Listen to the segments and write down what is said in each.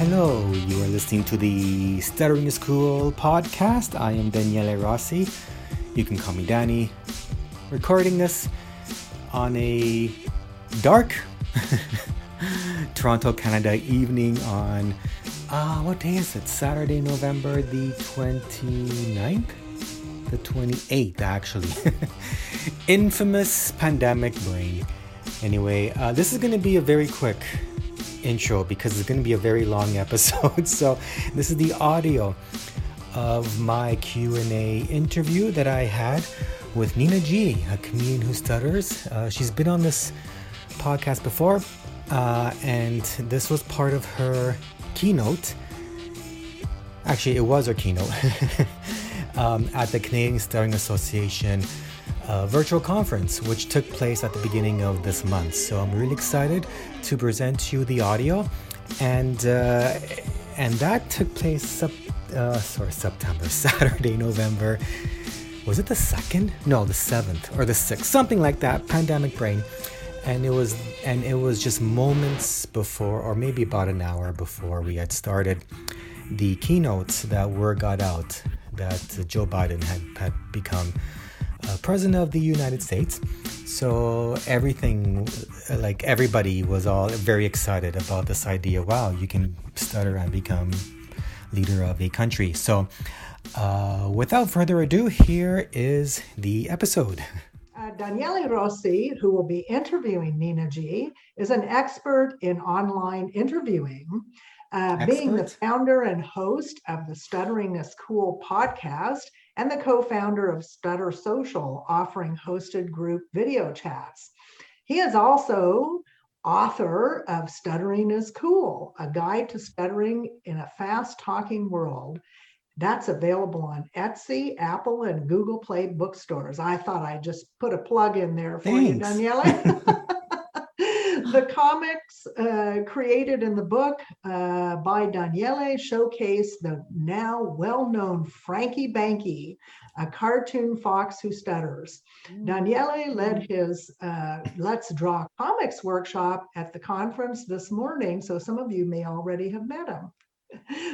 Hello, you are listening to the Stuttering is Cool podcast. I am Daniele Rossi. You can call me Danny. Recording this on a dark Toronto, Canada evening on, uh, what day is it? Saturday, November the 29th? The 28th, actually. Infamous pandemic brain. Anyway, uh, this is going to be a very quick intro because it's going to be a very long episode. so this is the audio of my Q&A interview that I had with Nina G, a comedian who stutters. Uh, she's been on this podcast before, uh, and this was part of her keynote. Actually, it was her keynote um, at the Canadian Stuttering Association uh, virtual conference, which took place at the beginning of this month. So I'm really excited to present you the audio, and uh, and that took place sep- uh, sorry September, Saturday, November. Was it the second? No, the seventh or the sixth, something like that. Pandemic brain, and it was and it was just moments before, or maybe about an hour before we had started the keynotes that were got out that Joe Biden had had become uh, president of the United States. So everything, like everybody, was all very excited about this idea. Wow, you can stutter and become leader of a country. So, uh, without further ado, here is the episode. Uh, Daniele Rossi, who will be interviewing Nina G, is an expert in online interviewing. Uh, being the founder and host of the Stuttering is Cool podcast and the co founder of Stutter Social, offering hosted group video chats. He is also author of Stuttering is Cool, a guide to stuttering in a fast talking world. That's available on Etsy, Apple, and Google Play bookstores. I thought I'd just put a plug in there for Thanks. you, Daniela. the comics uh, created in the book uh, by Daniele showcase the now well-known Frankie Banky, a cartoon fox who stutters. Mm. Daniele led his uh, Let's Draw Comics workshop at the conference this morning, so some of you may already have met him.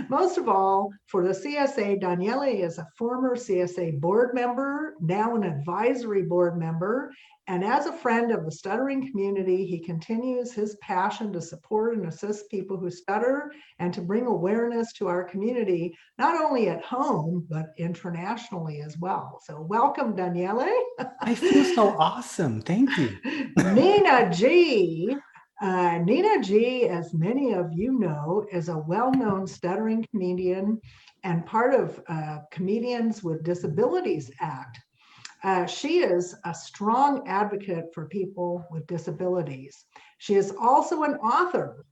Most of all, for the CSA, Daniele is a former CSA board member, now an advisory board member, and as a friend of the stuttering community, he continues his passion to support and assist people who stutter and to bring awareness to our community, not only at home, but internationally as well. So, welcome, Daniele. I feel so awesome. Thank you. Nina G uh, Nina G, as many of you know, is a well known stuttering comedian and part of uh, Comedians with Disabilities Act. Uh, she is a strong advocate for people with disabilities. She is also an author.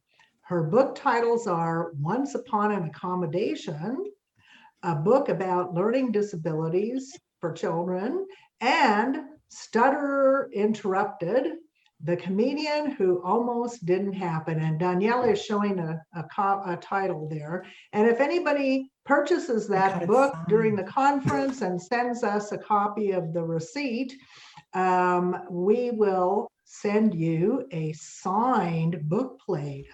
Her book titles are Once Upon an Accommodation, a book about learning disabilities for children, and Stutterer Interrupted, the comedian who almost didn't happen. And Danielle is showing a, a, a title there. And if anybody purchases that book during the conference and sends us a copy of the receipt, um, we will send you a signed book plate,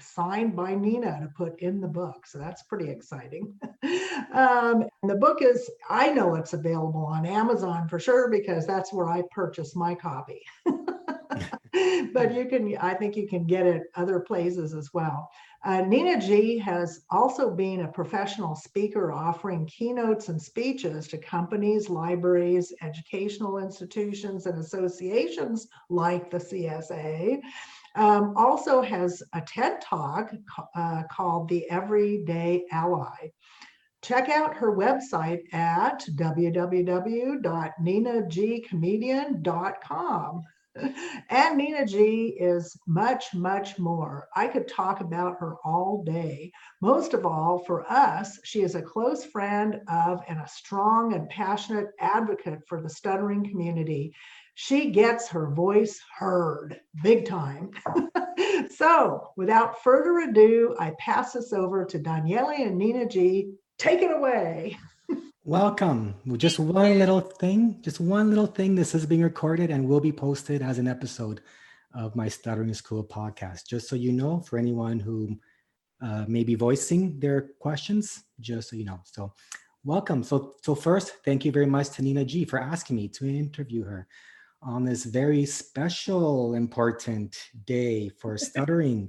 signed by Nina to put in the book. So that's pretty exciting. um, the book is, I know it's available on Amazon for sure because that's where I purchased my copy. but you can, I think you can get it other places as well. Uh, Nina G has also been a professional speaker offering keynotes and speeches to companies, libraries, educational institutions, and associations like the CSA. Um, also has a TED Talk uh, called The Everyday Ally. Check out her website at www.ninagcomedian.com and Nina G is much, much more. I could talk about her all day. Most of all, for us, she is a close friend of and a strong and passionate advocate for the stuttering community. She gets her voice heard big time. so, without further ado, I pass this over to Daniele and Nina G. Take it away. Welcome. Just one little thing, just one little thing. This is being recorded and will be posted as an episode of my Stuttering is Cool podcast. Just so you know, for anyone who uh, maybe voicing their questions, just so you know. So welcome. So, so first, thank you very much to Nina G for asking me to interview her on this very special, important day for stuttering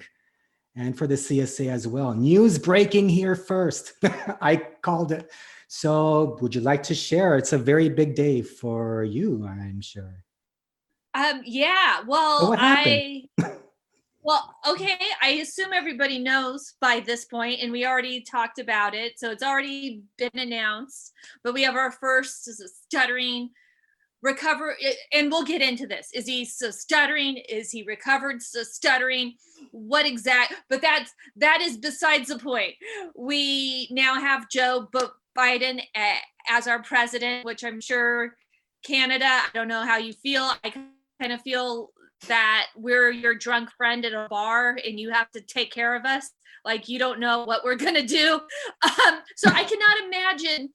and for the CSA as well. News breaking here first. I called it. So, would you like to share? It's a very big day for you, I'm sure. Um, yeah. Well, I well, okay. I assume everybody knows by this point, and we already talked about it, so it's already been announced. But we have our first stuttering recover and we'll get into this is he stuttering is he recovered stuttering what exact but that's that is besides the point we now have joe biden as our president which i'm sure canada i don't know how you feel i kind of feel that we're your drunk friend at a bar and you have to take care of us like you don't know what we're going to do um, so i cannot imagine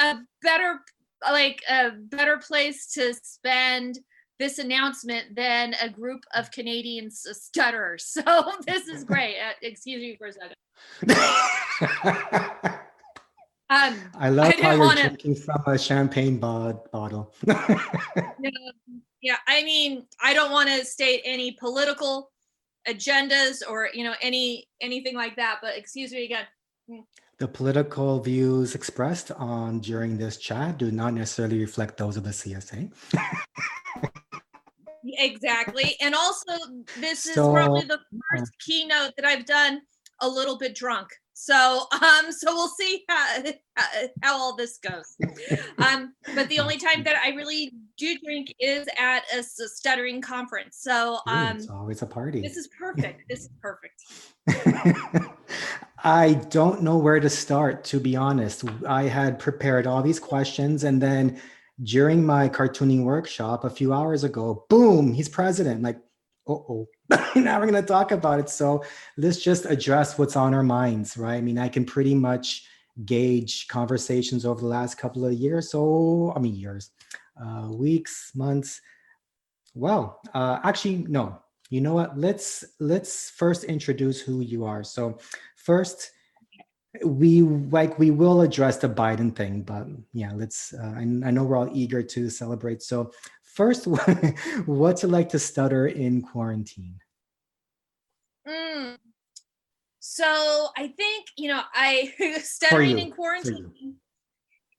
a better like a better place to spend this announcement than a group of Canadian stutterers. So this is great. Uh, excuse me for a second. um, I love I how you're wanna... drinking from a champagne bod- bottle. yeah, I mean, I don't want to state any political agendas or you know any anything like that. But excuse me again. The political views expressed on during this chat do not necessarily reflect those of the CSA. exactly. And also, this so, is probably the first uh, keynote that I've done a little bit drunk. So, um, so we'll see how, how all this goes. Um, but the only time that I really do drink is at a, a stuttering conference. So, um, it's always a party. This is perfect. This is perfect. I don't know where to start, to be honest. I had prepared all these questions, and then during my cartooning workshop a few hours ago, boom, he's president. Like, oh, now we're going to talk about it. So let's just address what's on our minds, right? I mean, I can pretty much gauge conversations over the last couple of years. So, I mean, years, uh, weeks, months. Well, uh, actually, no. You know what? Let's let's first introduce who you are. So, first, we like we will address the Biden thing, but yeah, let's. Uh, I, I know we're all eager to celebrate. So, first, what's it like to stutter in quarantine? Mm. So I think you know I stuttering in quarantine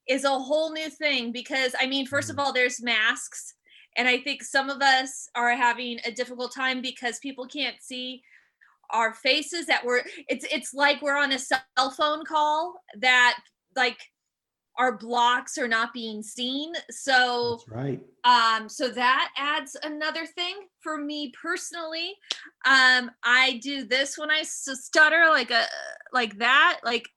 is a whole new thing because I mean, first of mm. all, there's masks, and I think some of us are having a difficult time because people can't see our faces that we're it's it's like we're on a cell phone call that like our blocks are not being seen so That's right um so that adds another thing for me personally um i do this when i stutter like a like that like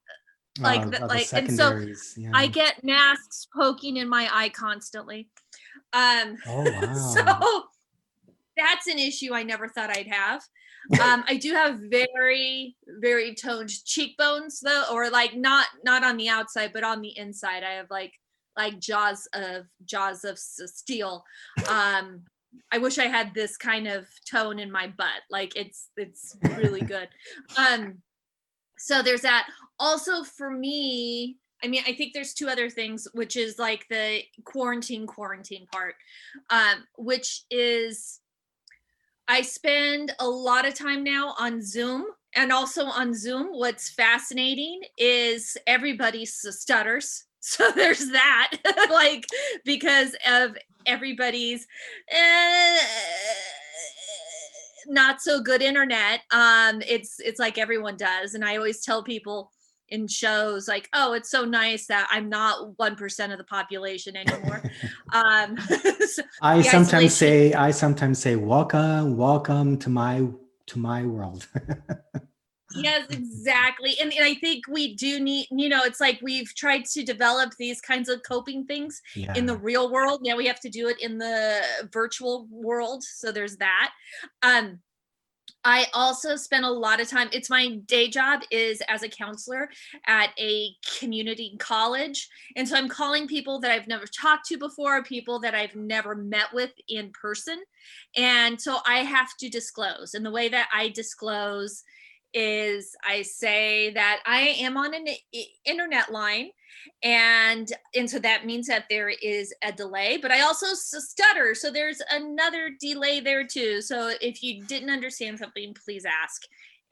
like uh, that like and so yeah. i get masks poking in my eye constantly um oh, wow. so that's an issue i never thought i'd have um, I do have very, very toned cheekbones though, or like not not on the outside, but on the inside. I have like like jaws of jaws of steel. Um, I wish I had this kind of tone in my butt. Like it's it's really good. Um, so there's that. Also for me, I mean, I think there's two other things, which is like the quarantine quarantine part, um, which is I spend a lot of time now on Zoom and also on Zoom. What's fascinating is everybody stutters. So there's that, like, because of everybody's uh, not so good internet. Um, it's it's like everyone does, and I always tell people in shows like oh it's so nice that i'm not 1% of the population anymore. Um so i sometimes say i sometimes say welcome welcome to my to my world. Yes exactly and, and, i think we do need you know it's like we've tried to develop these kinds of coping things yeah. in the real world. Now we have to do it in the virtual world so there's that. Um I also spend a lot of time. It's my day job is as a counselor at a community college. And so I'm calling people that I've never talked to before, people that I've never met with in person. And so I have to disclose. And the way that I disclose is I say that I am on an internet line and and so that means that there is a delay but i also stutter so there's another delay there too. So if you didn't understand something please ask.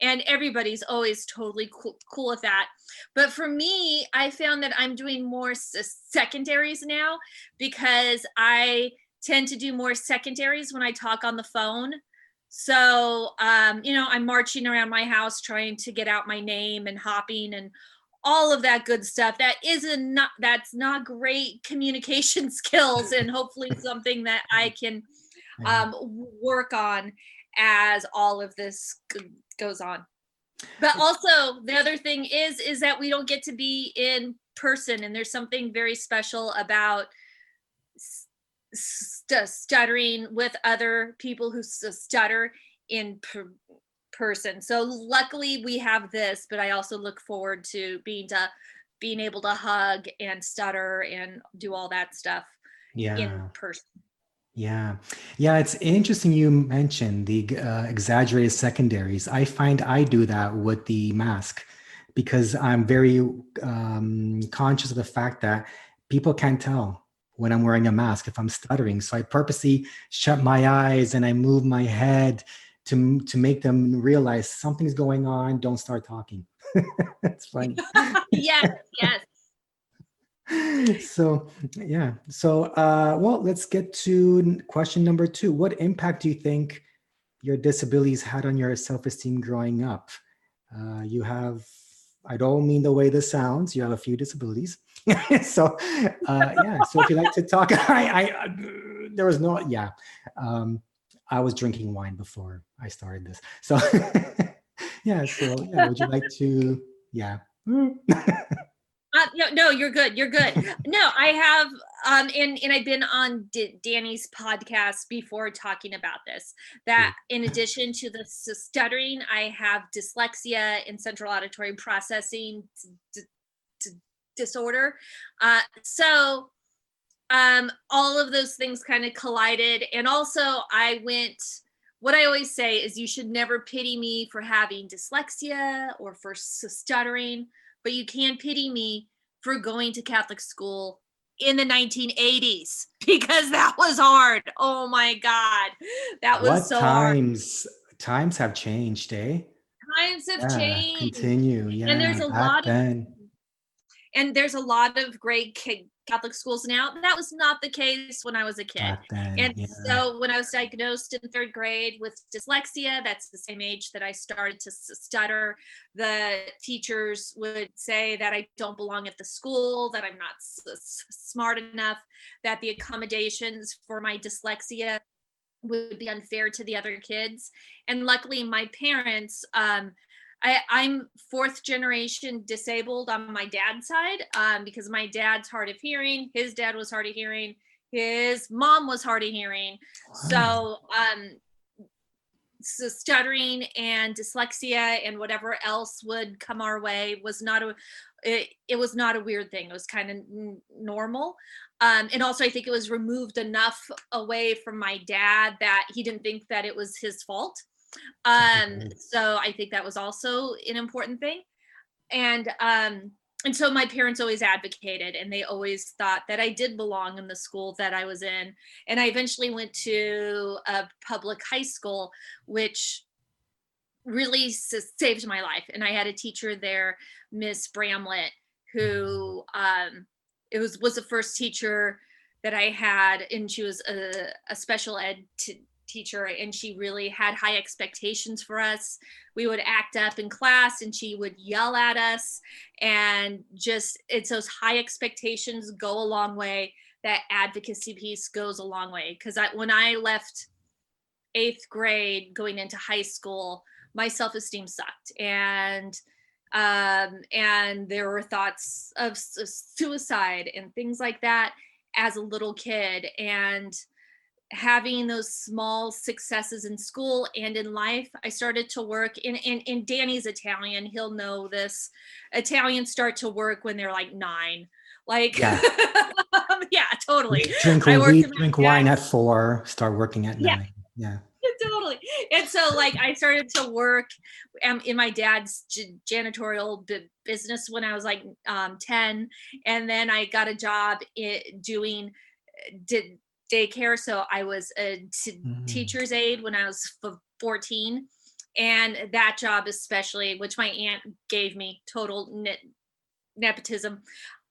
And everybody's always totally cool, cool with that. But for me i found that i'm doing more secondaries now because i tend to do more secondaries when i talk on the phone so um, you know i'm marching around my house trying to get out my name and hopping and all of that good stuff. That isn't not that's not great communication skills and hopefully something that i can um, work on as all of this goes on. But also the other thing is is that we don't get to be in person and there's something very special about st- stuttering with other people who stutter in per- person. So luckily we have this, but I also look forward to being to being able to hug and stutter and do all that stuff yeah. in person. Yeah. Yeah. It's interesting you mentioned the uh, exaggerated secondaries. I find I do that with the mask because I'm very um, conscious of the fact that people can't tell when I'm wearing a mask if I'm stuttering. So I purposely shut my eyes and I move my head to to make them realize something's going on don't start talking. It's funny. Yes yes. So yeah. So uh well let's get to question number two. What impact do you think your disabilities had on your self-esteem growing up? Uh, you have i don't mean the way this sounds you have a few disabilities so uh, yeah so if you like to talk i i there was no yeah um I was drinking wine before I started this. So yeah, so yeah, would you like to yeah. Uh, no, no, you're good. You're good. No, I have, um, and and I've been on D- Danny's podcast before talking about this. That in addition to the stuttering, I have dyslexia and central auditory processing d- d- disorder. Uh, so um, all of those things kind of collided. And also, I went, what I always say is you should never pity me for having dyslexia or for stuttering, but you can pity me for going to Catholic school in the 1980s because that was hard. Oh my God. That was what so times, hard. Times have changed, eh? Times have yeah, changed. Continue. Yeah. And there's a lot then. of and there's a lot of great Catholic schools now. That was not the case when I was a kid. Then, and yeah. so when I was diagnosed in third grade with dyslexia, that's the same age that I started to stutter. The teachers would say that I don't belong at the school, that I'm not s- smart enough, that the accommodations for my dyslexia would be unfair to the other kids. And luckily, my parents, um, I, I'm fourth generation disabled on my dad's side um, because my dad's hard of hearing. His dad was hard of hearing. His mom was hard of hearing. Wow. So, um, so stuttering and dyslexia and whatever else would come our way was not a it, it was not a weird thing it was kind of n- normal um, and also i think it was removed enough away from my dad that he didn't think that it was his fault um, so I think that was also an important thing. And um, and so my parents always advocated and they always thought that I did belong in the school that I was in. And I eventually went to a public high school, which really s- saved my life. And I had a teacher there, Miss Bramlett, who um, it was was the first teacher that I had, and she was a, a special ed t- teacher and she really had high expectations for us. We would act up in class and she would yell at us and just it's those high expectations go a long way. That advocacy piece goes a long way because I, when I left eighth grade going into high school, my self-esteem sucked and um, and there were thoughts of suicide and things like that as a little kid and having those small successes in school and in life i started to work in, in in danny's italian he'll know this italians start to work when they're like nine like yeah, yeah totally drink, drink wine at four start working at yeah. nine yeah totally. And so, like, I started to work um, in my dad's janitorial business when I was like um, 10. And then I got a job doing did daycare. So I was a t- mm. teacher's aide when I was 14. And that job, especially, which my aunt gave me total ne- nepotism.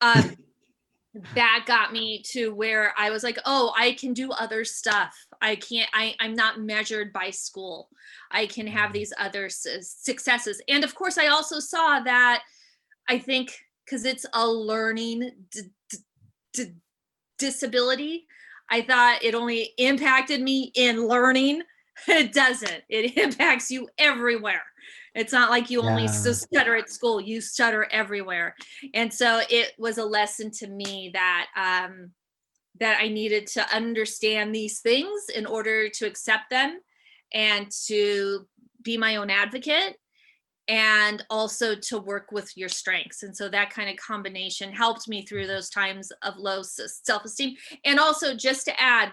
Um, that got me to where I was like, oh, I can do other stuff. I can't, I, I'm not measured by school. I can have mm-hmm. these other su- successes. And of course, I also saw that I think because it's a learning d- d- d- disability, I thought it only impacted me in learning. It doesn't, it impacts you everywhere. It's not like you only yeah. stutter at school, you stutter everywhere. And so it was a lesson to me that um, that I needed to understand these things in order to accept them and to be my own advocate and also to work with your strengths. And so that kind of combination helped me through mm-hmm. those times of low self esteem. And also, just to add,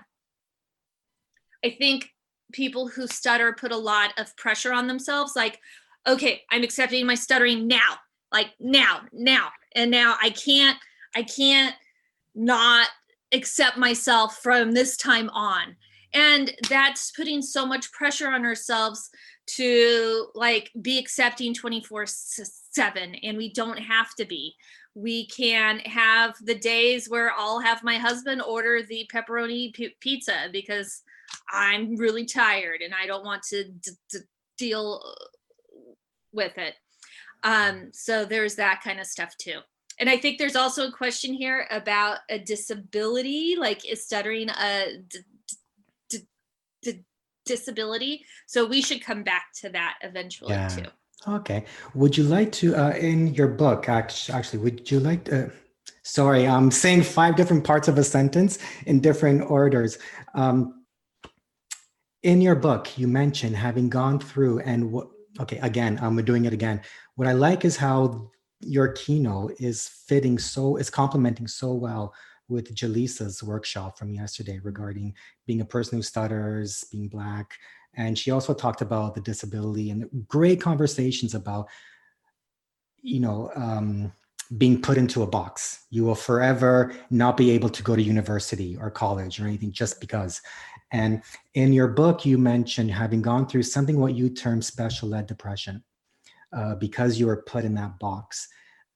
I think people who stutter put a lot of pressure on themselves like, okay, I'm accepting my stuttering now, like now, now. And now I can't, I can't not accept myself from this time on. And that's putting so much pressure on ourselves to like be accepting 24 7 and we don't have to be we can have the days where i'll have my husband order the pepperoni p- pizza because i'm really tired and i don't want to d- d- deal with it. Um, so there's that kind of stuff too. And I think there's also a question here about a disability, like is stuttering a d- disability? So we should come back to that eventually yeah. too. Okay. Would you like to, uh, in your book, actually, would you like to? Sorry, I'm saying five different parts of a sentence in different orders. Um, in your book, you mentioned having gone through and what Okay, again, we're doing it again. What I like is how your keynote is fitting so, is complementing so well with Jaleesa's workshop from yesterday regarding being a person who stutters, being Black. And she also talked about the disability and great conversations about, you know, um, being put into a box. You will forever not be able to go to university or college or anything just because. And in your book, you mentioned having gone through something what you term special ed depression uh, because you were put in that box.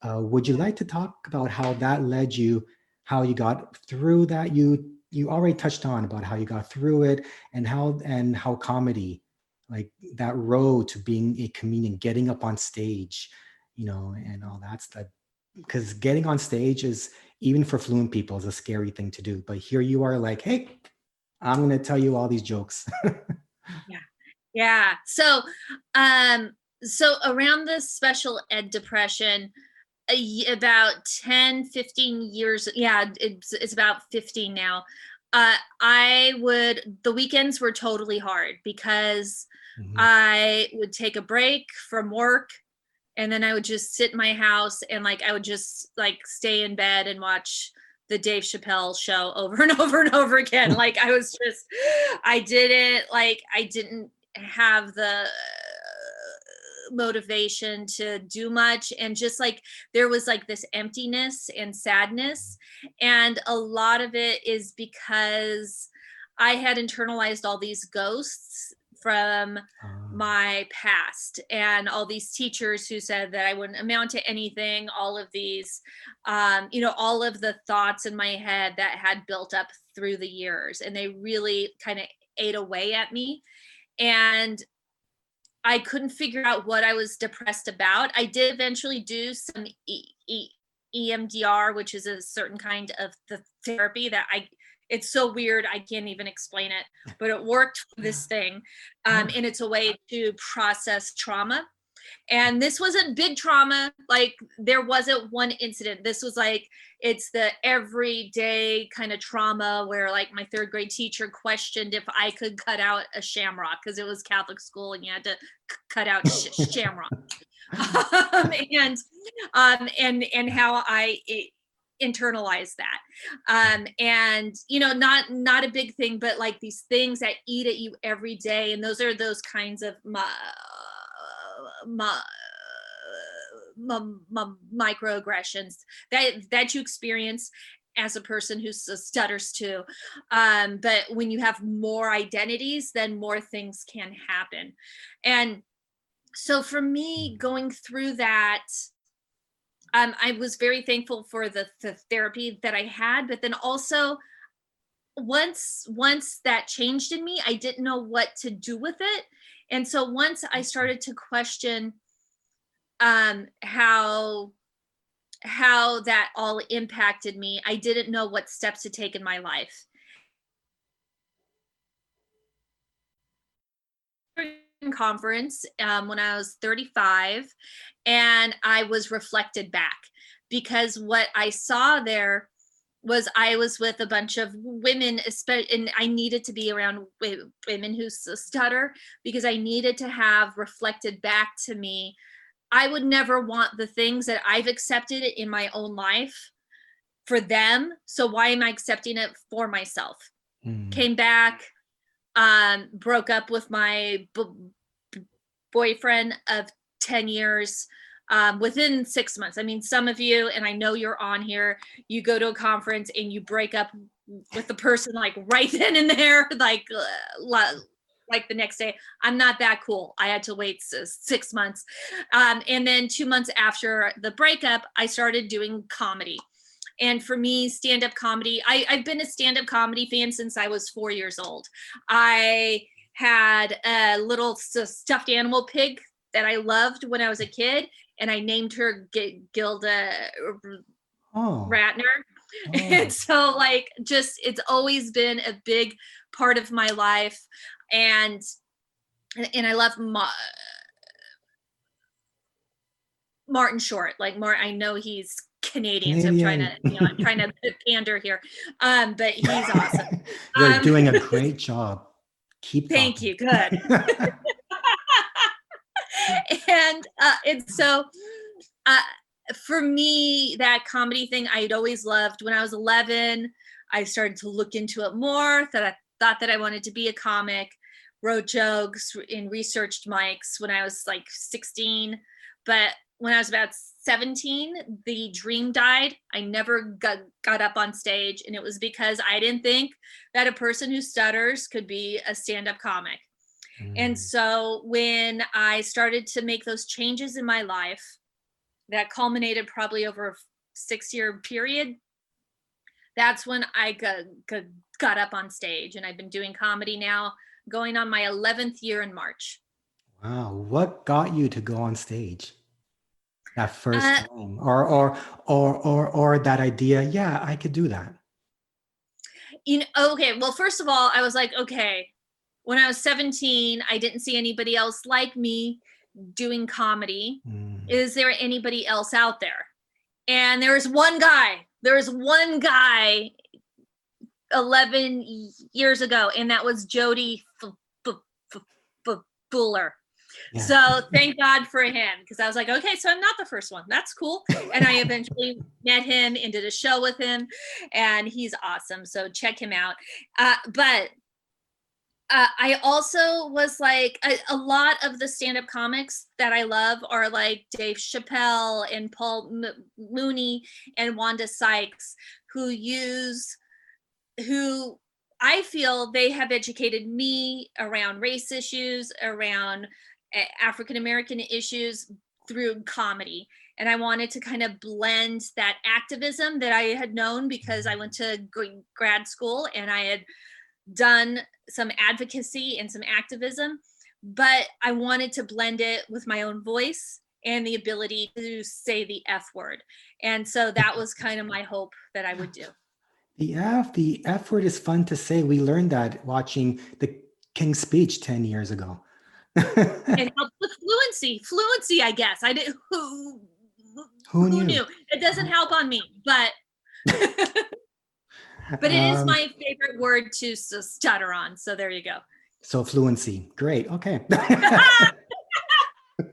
Uh, would you like to talk about how that led you, how you got through that? You you already touched on about how you got through it and how and how comedy, like that road to being a comedian, getting up on stage, you know, and all that stuff. Because getting on stage is even for fluent people is a scary thing to do. But here you are, like, hey, I'm going to tell you all these jokes. yeah. Yeah. So, um, so around the special ed depression, about 10, 15 years, yeah, it's, it's about 15 now. Uh, I would, the weekends were totally hard because mm-hmm. I would take a break from work and then I would just sit in my house and like I would just like stay in bed and watch the Dave Chappelle show over and over and over again. like I was just, I didn't like, I didn't have the motivation to do much and just like there was like this emptiness and sadness and a lot of it is because i had internalized all these ghosts from ah. my past and all these teachers who said that I wouldn't amount to anything, all of these, um, you know, all of the thoughts in my head that had built up through the years. And they really kind of ate away at me. And I couldn't figure out what I was depressed about. I did eventually do some e- e- EMDR, which is a certain kind of the therapy that I it's so weird i can't even explain it but it worked for this thing um, and it's a way to process trauma and this wasn't big trauma like there wasn't one incident. This was like it's the everyday kind of trauma where like my third grade teacher questioned if i could cut out a shamrock because it was catholic school and you had to c- cut out sh- shamrock. Um, and um and and how i it, internalize that. Um and you know not not a big thing but like these things that eat at you every day and those are those kinds of my, my, my, microaggressions that that you experience as a person who stutters too um but when you have more identities then more things can happen and so for me going through that um, I was very thankful for the, the therapy that I had, but then also once once that changed in me, I didn't know what to do with it. And so once I started to question um, how how that all impacted me, I didn't know what steps to take in my life. conference um, when I was 35, and I was reflected back because what I saw there was I was with a bunch of women, especially and I needed to be around women who stutter because I needed to have reflected back to me. I would never want the things that I've accepted in my own life for them. So why am I accepting it for myself? Mm. Came back, um, broke up with my b- boyfriend of 10 years um, within six months. I mean, some of you, and I know you're on here, you go to a conference and you break up with the person like right then and there, like, uh, like the next day. I'm not that cool. I had to wait six months. Um, and then two months after the breakup, I started doing comedy. And for me, stand up comedy, I, I've been a stand up comedy fan since I was four years old. I had a little stuffed animal pig that I loved when I was a kid, and I named her G- Gilda oh. Radner. Oh. And so, like, just it's always been a big part of my life, and and I love Ma- Martin Short. Like, more, I know he's Canadian, Canadian. so I'm trying to, you know, I'm trying to pander here. Um, but he's awesome. You're um, doing a great job. Keep. Thank talking. you. Good. and uh, and so uh, for me, that comedy thing I'd always loved. When I was 11, I started to look into it more. That I thought that I wanted to be a comic. Wrote jokes and researched mics when I was like 16, but when I was about 17, the dream died. I never got, got up on stage, and it was because I didn't think that a person who stutters could be a stand up comic. And mm. so when I started to make those changes in my life, that culminated probably over a six year period, that's when I got, got, got up on stage. And I've been doing comedy now, going on my 11th year in March. Wow. What got you to go on stage? That first uh, time or or or or or that idea, yeah, I could do that. You know, okay. Well, first of all, I was like, okay, when I was 17, I didn't see anybody else like me doing comedy. Mm. Is there anybody else out there? And there was one guy. There was one guy 11 years ago, and that was Jody Fuller. Yeah. So thank God for him because I was like, okay, so I'm not the first one. That's cool. And I eventually met him and did a show with him, and he's awesome. So check him out. Uh, but uh, I also was like a, a lot of the stand-up comics that I love are like Dave Chappelle and Paul M- Mooney and Wanda Sykes, who use who I feel they have educated me around race issues, around African American issues through comedy. And I wanted to kind of blend that activism that I had known because I went to grad school and I had done some advocacy and some activism, but I wanted to blend it with my own voice and the ability to say the F word. And so that was kind of my hope that I would do. The F, the F word is fun to say. We learned that watching the King's speech 10 years ago. it helps with fluency. Fluency, I guess. I did who, who, who knew? knew? It doesn't help on me, but but it um, is my favorite word to stutter on. So there you go. So fluency. Great. Okay.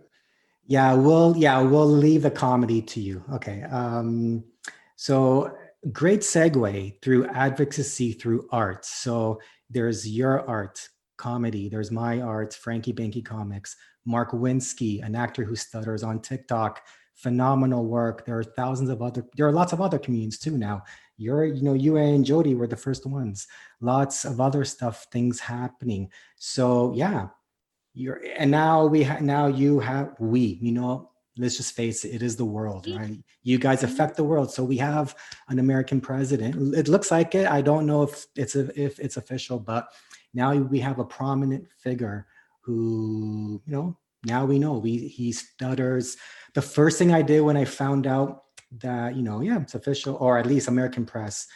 yeah, we'll yeah, we'll leave the comedy to you. Okay. Um So great segue through advocacy through art. So there's your art, comedy. There's my art, Frankie Banky Comics. Mark Winsky, an actor who stutters on TikTok, phenomenal work. There are thousands of other. There are lots of other comedians too now. You're, you know, you and Jody were the first ones. Lots of other stuff, things happening. So yeah, you're, and now we have. Now you have we. You know, let's just face it, it is the world, right? You guys mm-hmm. affect the world. So we have an American president. It looks like it. I don't know if it's a, if it's official, but now we have a prominent figure who, you know, now we know we he stutters. The first thing I did when I found out that, you know, yeah, it's official, or at least American press,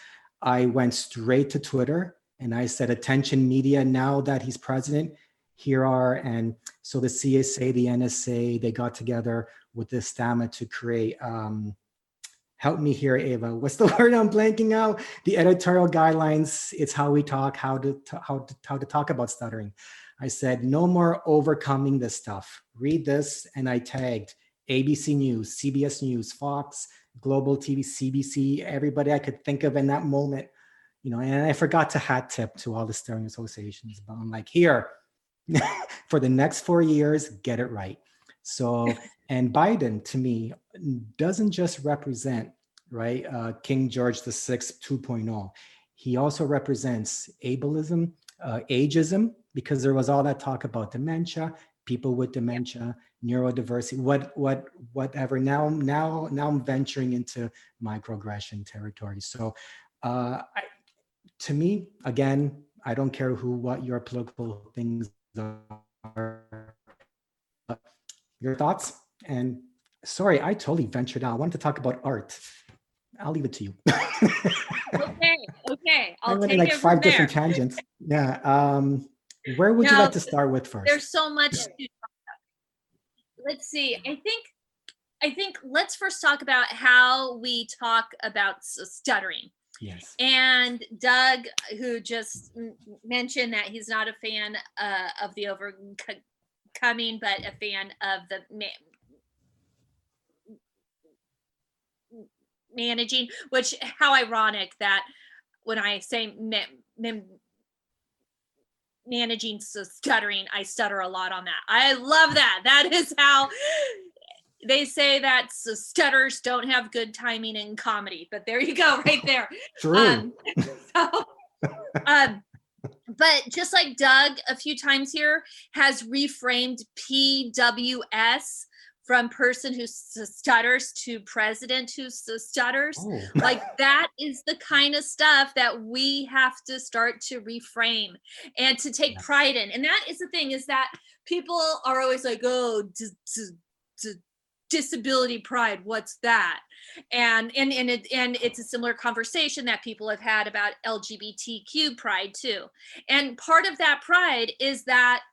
I went straight to Twitter and I said, attention media, now that he's president, here are, and so the CSA, the NSA, they got together with the STAMMA to create, um, help me here, Ava, what's the word I'm blanking out? The editorial guidelines, it's how we talk, how to, how to, how to talk about stuttering. I said, no more overcoming this stuff. Read this, and I tagged ABC News, CBS News, Fox, Global TV, CBC, everybody I could think of in that moment. You know, and I forgot to hat tip to all the steering associations, but I'm like, here, for the next four years, get it right. So, and Biden to me doesn't just represent, right, uh, King George the Sixth 2.0. He also represents ableism, uh, ageism, because there was all that talk about dementia, people with dementia, neurodiversity, what, what, whatever. Now, now, now I'm venturing into microaggression territory. So, uh, I, to me, again, I don't care who, what your political things are. Your thoughts? And sorry, I totally ventured out. I wanted to talk about art. I'll leave it to you. okay, okay. I'll I went in like five different tangents. Yeah. Um, where would no, you like to start with first? There's so much. Let's see. I think I think let's first talk about how we talk about stuttering. Yes. And Doug, who just mentioned that he's not a fan uh, of the overcoming, but a fan of the ma- managing, which how ironic that when I say ma- managing so stuttering, I stutter a lot on that. I love that. That is how they say that stutters don't have good timing in comedy, but there you go, right there. True. Um, so, um, but just like Doug a few times here has reframed PWS from person who stutters to president who stutters. Oh. like that is the kind of stuff that we have to start to reframe and to take yes. pride in. And that is the thing is that people are always like, oh, d- d- d- disability pride what's that and and and, it, and it's a similar conversation that people have had about lgbtq pride too and part of that pride is that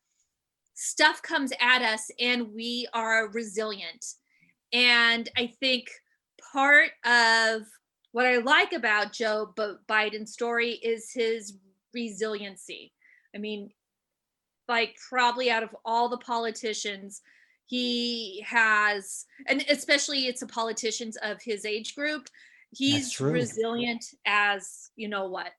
stuff comes at us and we are resilient. And i think part of what i like about joe biden's story is his resiliency. I mean like probably out of all the politicians he has and especially it's the politicians of his age group he's resilient as you know what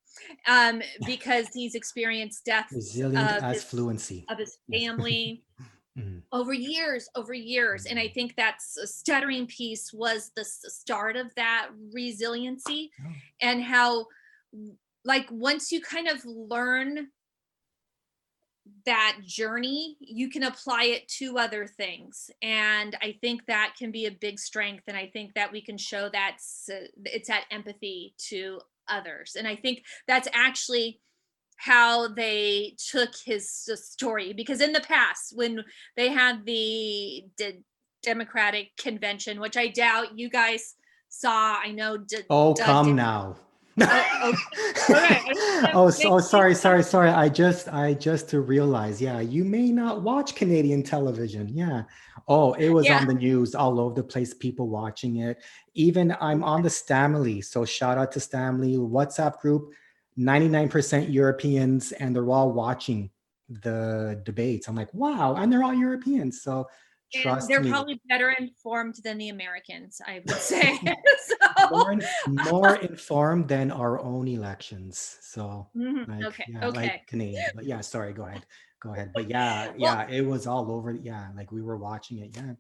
um because he's experienced death resilient as his, fluency of his family mm-hmm. over years over years and i mm-hmm. think that stuttering piece was the start of that resiliency oh. and how like once you kind of learn that journey, you can apply it to other things. And I think that can be a big strength. And I think that we can show that it's that empathy to others. And I think that's actually how they took his story because in the past when they had the, democratic convention which i doubt you guys saw i know d- oh come now oh, oh, oh, so, oh, sorry, sorry, sorry. I just, I just to realize, yeah, you may not watch Canadian television. Yeah. Oh, it was yeah. on the news all over the place, people watching it. Even I'm on the Stamily. So shout out to Stamily WhatsApp group, 99% Europeans, and they're all watching the debates. I'm like, wow, and they're all Europeans. So Trust they're me. probably better informed than the Americans, I would say. so, more, more informed than our own elections. So, mhm, like, okay, yeah, okay. like Canadian. But yeah, sorry, go ahead. Go ahead. But yeah, yeah, it was all over. Yeah, like we were watching it. Yeah. We were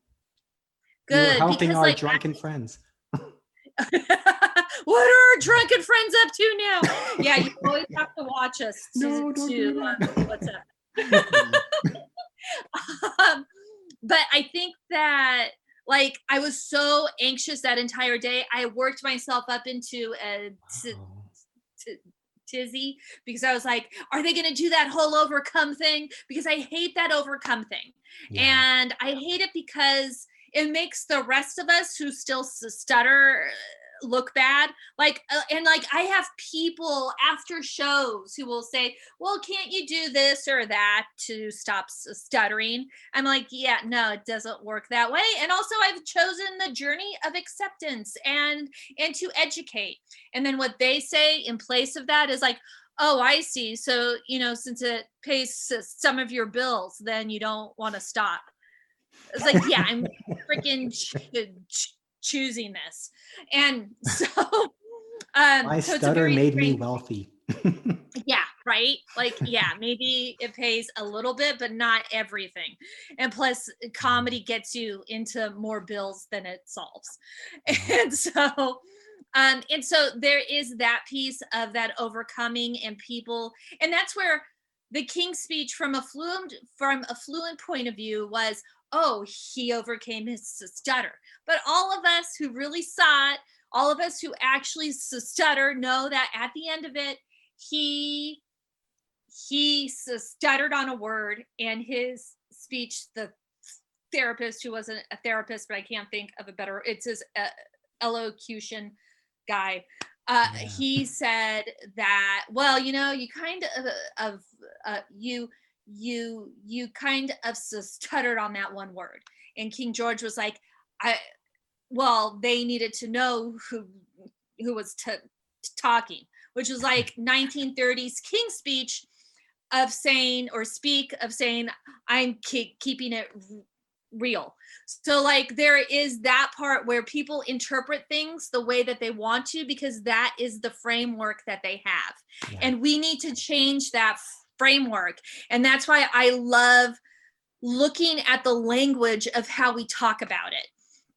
Good, helping because, our like, I- drunken friends. what are our drunken friends up to now? Yeah, you always have to watch us to, No, to that. what's up. um, but I think that like I was so anxious that entire day. I worked myself up into a t- t- tizzy because I was like, are they going to do that whole overcome thing? Because I hate that overcome thing. yeah. And I hate it because it makes the rest of us who still stutter look bad. Like, uh, and like I have people after shows who will say, well, can't you do this or that to stop stuttering? I'm like, yeah, no, it doesn't work that way. And also I've chosen the journey of acceptance and, and to educate. And then what they say in place of that is like, oh, I see. So, you know, since it pays some of your bills, then you don't want to stop. It's like, yeah, I'm freaking ch- ch- choosing this. And so, um, My so stutter very made me wealthy. yeah, right. Like, yeah, maybe it pays a little bit, but not everything. And plus, comedy gets you into more bills than it solves. And so, um, and so there is that piece of that overcoming and people, and that's where the King's speech from a fluent from a fluent point of view was, oh, he overcame his stutter. But all of us who really saw it, all of us who actually stutter know that at the end of it, he he stuttered on a word and his speech the therapist who wasn't a therapist but i can't think of a better it's his uh, elocution guy uh, Yeah. he said that well you know you kind of of uh, you you you kind of stuttered on that one word. And king george was like i well they needed to know who who was t- talking which was like 1930s king speech of saying or speak of saying i'm ke- keeping it real. So like there is that part where people interpret things the way that they want to because that is the framework that they have. Yeah. and we need to change that framework and that's why i love looking at the language of how we talk about it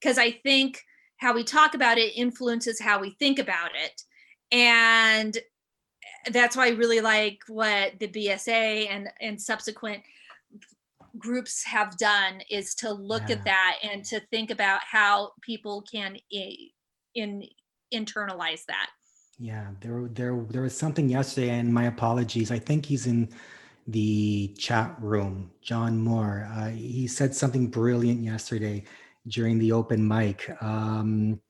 because i think how we talk about it influences how we think about it and that's why I really like what the BSA and and subsequent groups have done is to look Yeah. at that and to think about how people can i- in internalize that. Yeah, there, there, there was something yesterday, and my apologies. I think he's in the chat room. John Moore. Uh, he said something brilliant yesterday during the open mic. Um,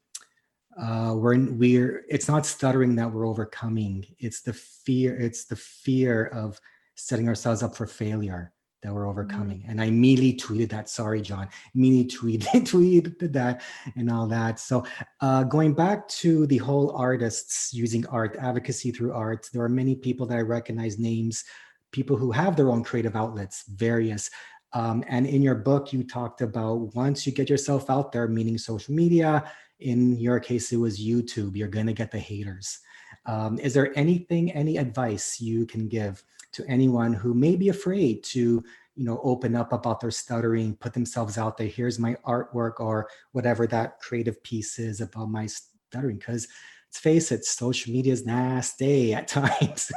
uh, we're we're. It's not stuttering that we're overcoming. It's the fear. It's the fear of setting ourselves up for failure that we're overcoming. And I immediately tweeted that. Sorry, John. Immediately tweeted tweeted that and all that. So uh, going back to the whole artists using art, advocacy through art, there are many people that I recognize names, people who have their own creative outlets, various. Um, and in your book, you talked about once you get yourself out there, meaning social media, in your case, it was YouTube, you're going to get the haters. Um, is there anything, any advice you can give to anyone who may be afraid to you know open up about their stuttering put themselves out there here's my artwork or whatever that creative piece is about my stuttering because let's face it social media is nasty at times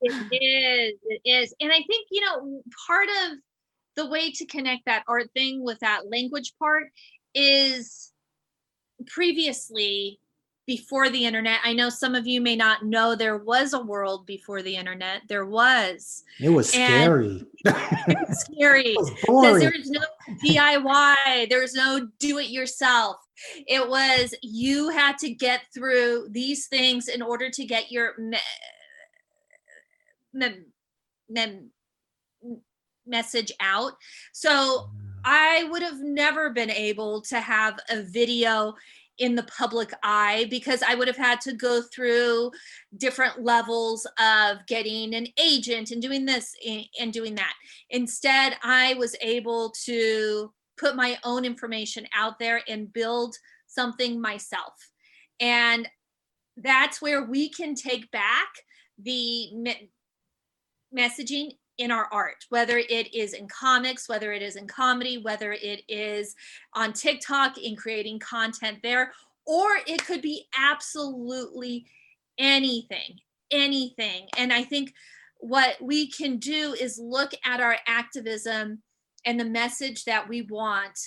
It is, it is. And I think, you know, part of the way to connect that art thing with that language part is previously before the internet. I know some of you may not know there was a world before the internet. There was. it was scary scary. it was because there was no DIY, there was no do it yourself. It was you had to get through these things in order to get your me- me- me- message out. So I would have never been able to have a video in the public eye because I would have had to go through different levels of getting an agent and doing this and doing that. Instead, I was able to put my own information out there and build something myself. And that's where we can take back the me- messaging in our art, whether it is in comics, whether it is in comedy, whether it is on TikTok in creating content there, or it could be absolutely anything, anything. And I think what we can do is look at our activism and the message that we want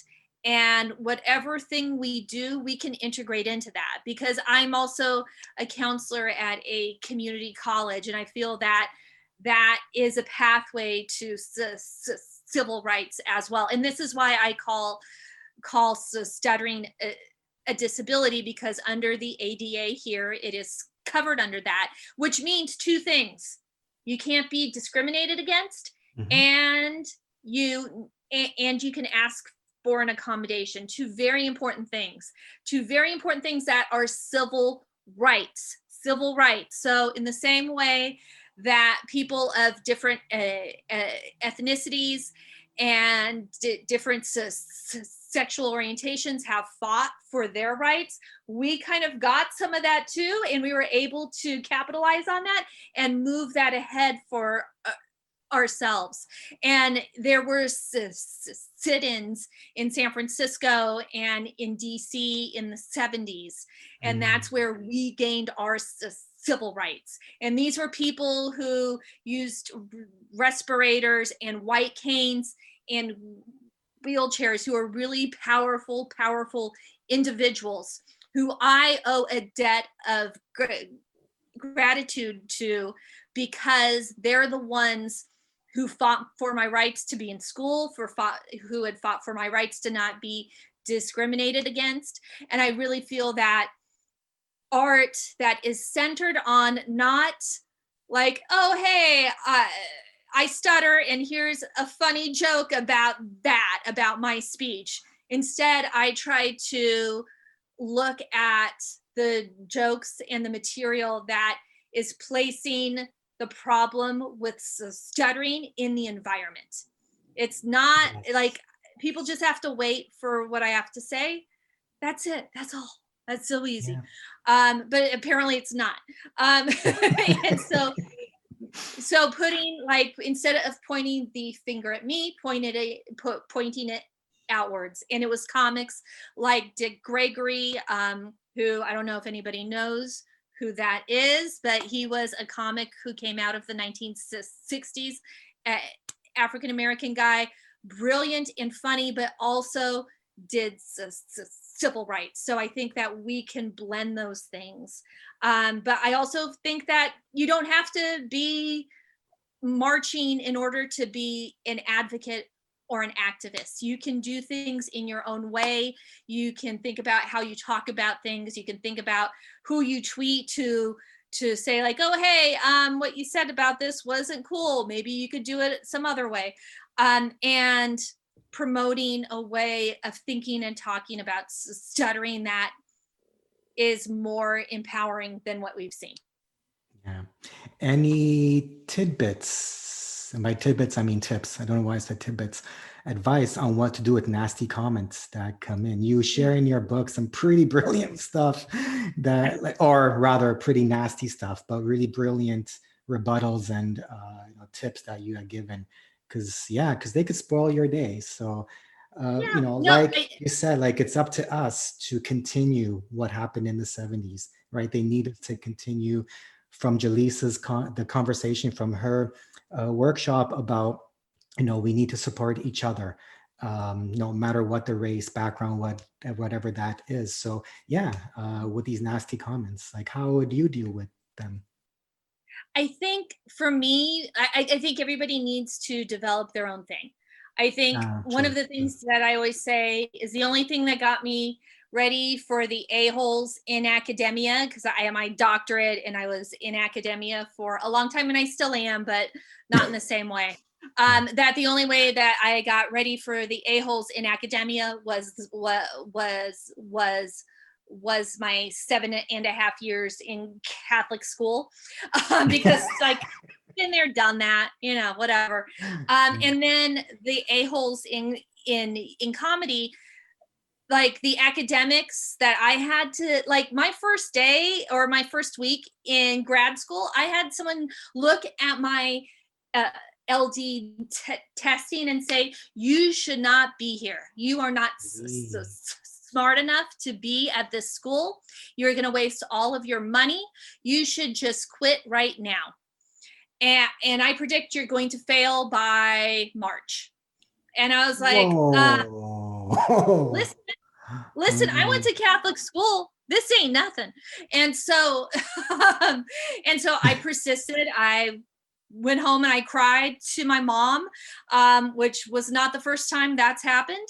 and whatever thing we do we can integrate into that because i'm also a counselor at a community college and i feel that that is a pathway to civil rights as well. And this is why i call call stuttering a, a disability because under the ada here it is covered under that which means two things. You can't be discriminated against mm-hmm. and you and you can ask for an accommodation. Two very important things. Two very important things that are civil rights civil rights. So in the same way that people of different uh, uh, ethnicities and d- different s- sexual orientations have fought for their rights. We kind of got some of that too, and we were able to capitalize on that and move that ahead for uh, ourselves. And there were sit ins in San Francisco and in DC in the 70s. And mm. that's where we gained our civil rights. And these were people who used respirators and white canes and wheelchairs who are really powerful, powerful individuals who I owe a debt of gratitude to because they're the ones who fought for my rights to be in school, for fought, who had fought for my rights to not be discriminated against. And I really feel that art that is centered on not like, oh, hey, uh, I stutter and here's a funny joke about that, about my speech. Instead, I try to look at the jokes and the material that is placing the problem with stuttering in the environment. It's not like people just have to wait for what I have to say. That's it. That's all. That's so easy. Yeah. Um, but apparently it's not. Um, and so so putting like instead of pointing the finger at me, pointed a put pointing it outwards. And it was comics like Dick Gregory, um, who I don't know if anybody knows who that is, but he was a comic who came out of the 1960s, uh, African American guy, brilliant and funny, but also did civil rights. So I think that we can blend those things. Um, but I also think that you don't have to be marching in order to be an advocate or an activist. You can do things in your own way. You can think about how you talk about things. You can think about who you tweet to to say like, "Oh, hey, um, what you said about this wasn't cool. Maybe you could do it some other way." Um, and promoting a way of thinking and talking about stuttering that is more empowering than what we've seen. Yeah. Any tidbits? And by tidbits, I mean tips. I don't know why I said tidbits. Advice on what to do with nasty comments that come in. You share in your book some pretty brilliant stuff that, or rather, pretty nasty stuff, but really brilliant rebuttals and uh, you know, tips that you have given because yeah because they could spoil your day so uh, yeah, you know no, like I, you said like it's up to us to continue what happened in the 70s right? They needed to continue from jaleesa's con- the conversation from her uh, workshop about you know we need to support each other um, no matter what the race background what whatever that is. So yeah uh, with these nasty comments like how would you deal with them I think for me, I, I, think everybody needs to develop their own thing. I think ah, one of the things that I always say is the only thing that got me ready for the a-holes in academia because I am my doctorate and I was in academia for a long time and I still am, but not in the same way. Um, that the only way that I got ready for the a-holes in academia was what was was was my seven and a half years in Catholic school um, because like been there, done that, you know, whatever. Um, and then the a holes in in in comedy like the academics that I had to like my first day or my first week in grad school, I had someone look at my uh, LD t- testing and say, "You should not be here. You are not s- s- smart enough to be at this school. You're going to waste all of your money. You should just quit right now." And and I predict you're going to fail by March. And I was like, uh, listen, listen, I went mm-hmm. to Catholic school. This ain't nothing. And so, um, and so I persisted. I went home and I cried to my mom, um, which was not the first time that's happened,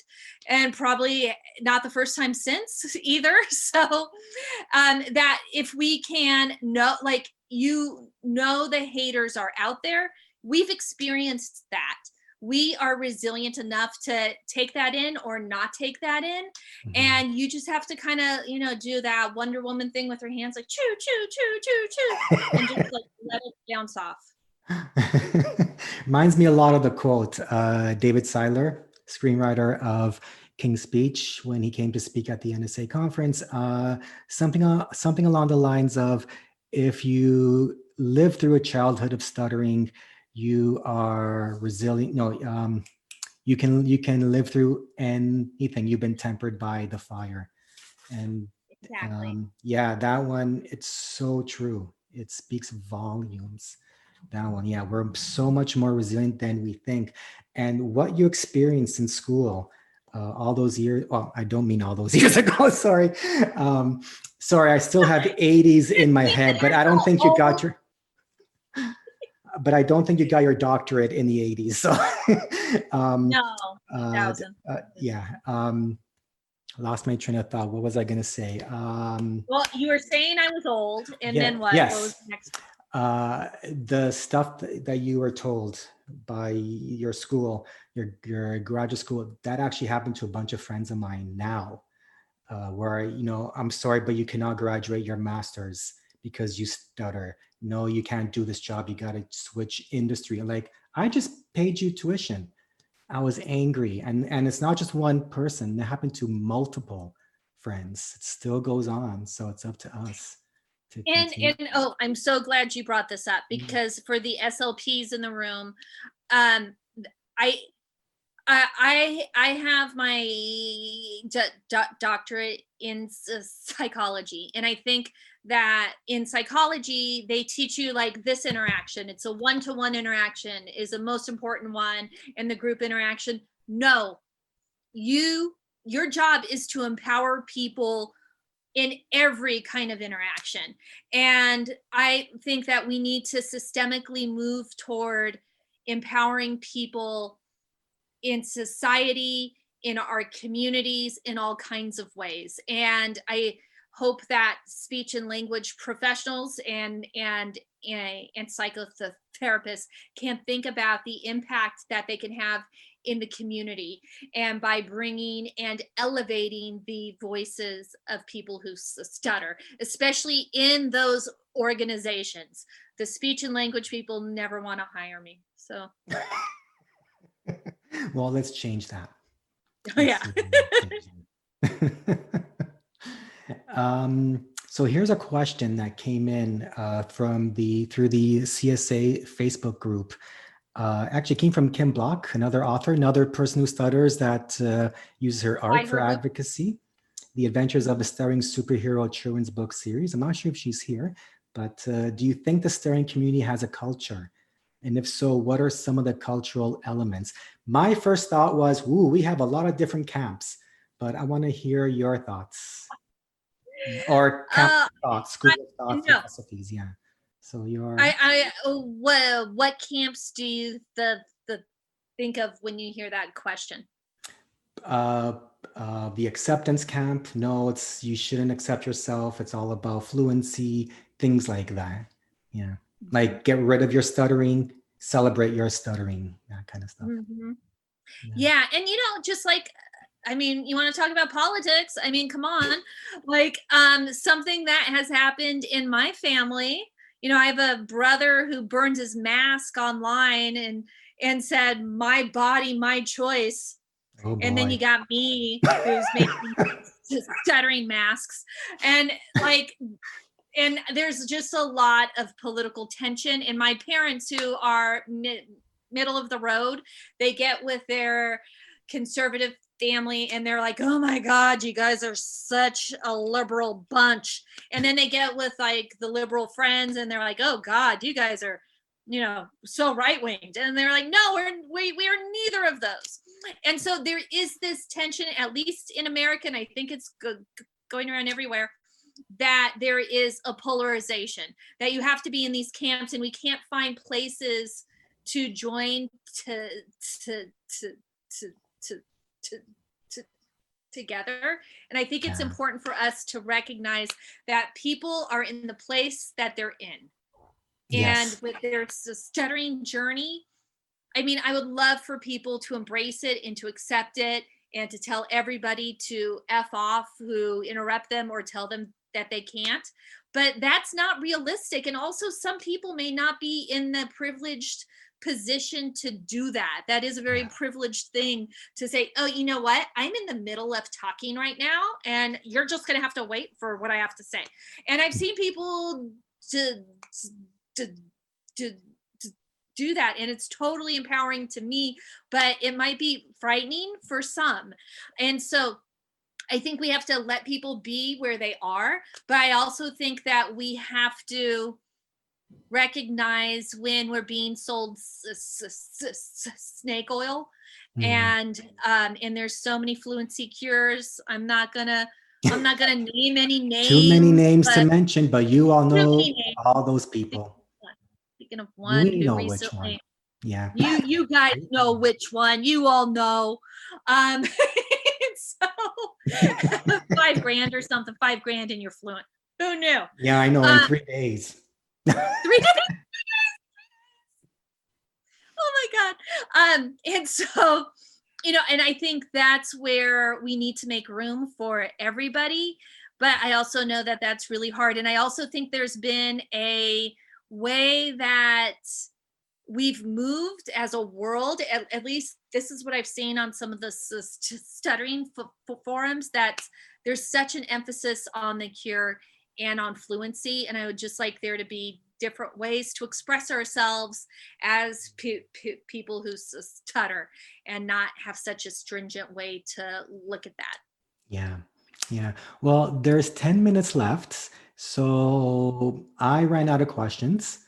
and probably not the first time since either. So, um, that if we can know, like, you know, the haters are out there, we've experienced that we are resilient enough to take that in or not take that in mm-hmm. and you just have to kind of you know do that wonder woman thing with her hands like choo choo choo choo choo and just like let it bounce off reminds me a lot of the quote uh, david seidler screenwriter of king's speech when he came to speak at the nsa conference. Uh, something uh, something along the lines of if you live through a childhood of stuttering you are resilient no um, you can you can live through anything. You've been tempered by the fire. And exactly. um, yeah that one it's so true. It speaks volumes that one yeah we're so much more resilient than we think and what you experienced in school uh, all those years well i don't mean all those years ago sorry um, sorry i still have 80s in my head but i don't think you got your but I don't think you got your doctorate in the 80s. So, um, no, uh, uh, yeah. Um, lost my train of thought. What was I going to say? Um, well, you were saying I was old, and yeah, then what? Yes. What was next? Uh, the stuff that you were told by your school, your your graduate school, that actually happened to a bunch of friends of mine now. Uh, where you know, I'm sorry, but you cannot graduate your master's because you stutter no, you can't do this job. You got to switch industry. Like, I just paid you tuition. I was angry. And, and it's not just one person, it happened to multiple friends. It still goes on. So it's up to us. And, and oh, I'm so glad you brought this up mm-hmm. because mm-hmm. for the SLPs in the room, um, I, I I have my do- doctorate in psychology, and I think that in psychology they teach you like this interaction it's a one-to-one interaction is the most important one and the group interaction no you your job is to empower people in every kind of interaction. And i think that we need to systemically move toward empowering people in society in our communities in all kinds of ways. And i hope that speech and language professionals and and and, and psychotherapists can think about the impact that they can have in the community and by bringing and elevating the voices of people who stutter especially in those organizations. The speech and language people never want to hire me so. Well let's change that. Oh yeah Um, so here's a question that came in uh, from the through the CSA Facebook group. Uh, actually came from Kim Block, another author, another person who stutters that uh, uses her art for advocacy. The Adventures of a Stuttering Superhero children's book series. I'm not sure if she's here, but uh, do you think the stuttering community has a culture? And if so, what are some of the cultural elements? My first thought was, ooh, we have a lot of different camps, but I want to hear your thoughts or uh, thoughts, school of thought no. philosophies. Yeah. So you're. I, I, oh, what, what camps do you the the think of when you hear that question? Uh, uh, the acceptance camp. No, it's you shouldn't accept yourself. It's all about fluency, things like that. Yeah, like get rid of your stuttering, celebrate your stuttering, that kind of stuff. Mm-hmm. Yeah. yeah, and you know, just like I mean, you want to talk about politics? I mean, come on. Like um something that has happened in my family. You know, I have a brother who burns his mask online and and said, "My body, my choice." Oh and then you got me who's making stuttering masks. And like and there's just a lot of political tension and my parents who are mid, middle of the road, they get with their conservative family and they're like, oh my God, you guys are such a liberal bunch. And then they get with like the liberal friends and they're like, oh God, you guys are, you know, so right winged. And they're like, no, we're, we, we are neither of those. And so there is this tension, at least in America, and I think it's go- going around everywhere, that there is a polarization, that you have to be in these camps and we can't find places to join to, to, to, to to to to together and i think it's yeah. important for us to recognize that people are in the place that they're in yes. and with their stuttering journey i mean i would love for people to embrace it and to accept it and to tell everybody to f off who interrupt them or tell them that they can't but that's not realistic and also some people may not be in the privileged position to do that. That is a very yeah. privileged thing to say, oh, you know what? I'm in the middle of talking right now, and you're just going to have to wait for what I have to say. And I've mm. seen people to, to, to, to do that, and it's totally empowering to me, but it might be frightening for some. And so, I think we have to let people be where they are, but I also think that we have to recognize when we're being sold s- s- s- snake oil. Mm. and um and there's so many fluency cures. I'm not gonna i'm not gonna name any names too many names to mention but you all know all those people. Speaking of one we know recently, which one. Yeah. You you guys know which one. You all know. Um so five grand or something five grand and you're fluent who knew? Yeah i know in um, three days Three days. oh my god. Um, and so, you know, and I think that's where we need to make room for everybody. But I also know that that's really hard. And I also think there's been a way that we've moved as a world at, at, least this is what i've seen on some of the stuttering f- forums that there's such an emphasis on the cure and on fluency. And I would just like there to be different ways to express ourselves as pe- pe- people who stutter and not have such a stringent way to look at that. Yeah. Yeah. Well, there's 10 minutes left. So I ran out of questions.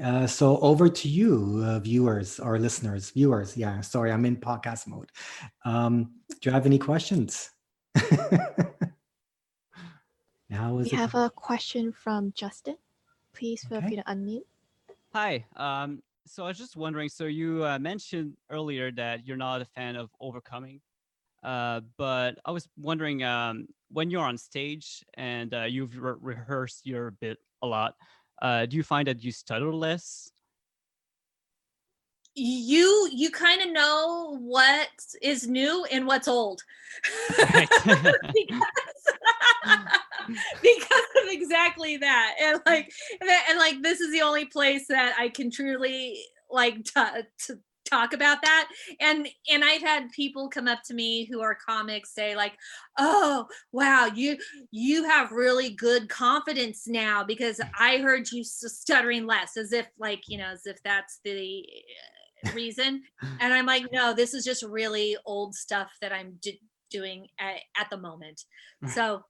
Uh, so over to you, uh, viewers or listeners, viewers. Yeah, sorry, I'm in podcast mode. Um, do you have any questions? Now is we have a question from Justin. Please feel okay. free to unmute. Hi. Um, so I was just wondering. So you uh, mentioned earlier that you're not a fan of overcoming, uh, but I was wondering um, when you're on stage and uh, you've re- rehearsed your bit a lot, uh, do you find that you stutter less? you you kind of know what is new and what's old right. because, because of exactly that. And like and, like this is the only place that i can truly like t- to talk about that. And and i've had people come up to me who are comics say like oh wow you you have really good confidence now because i heard you stuttering less as if like you know as if that's the uh, reason. And i'm like no this is just really old stuff that i'm d- doing at, at the moment. So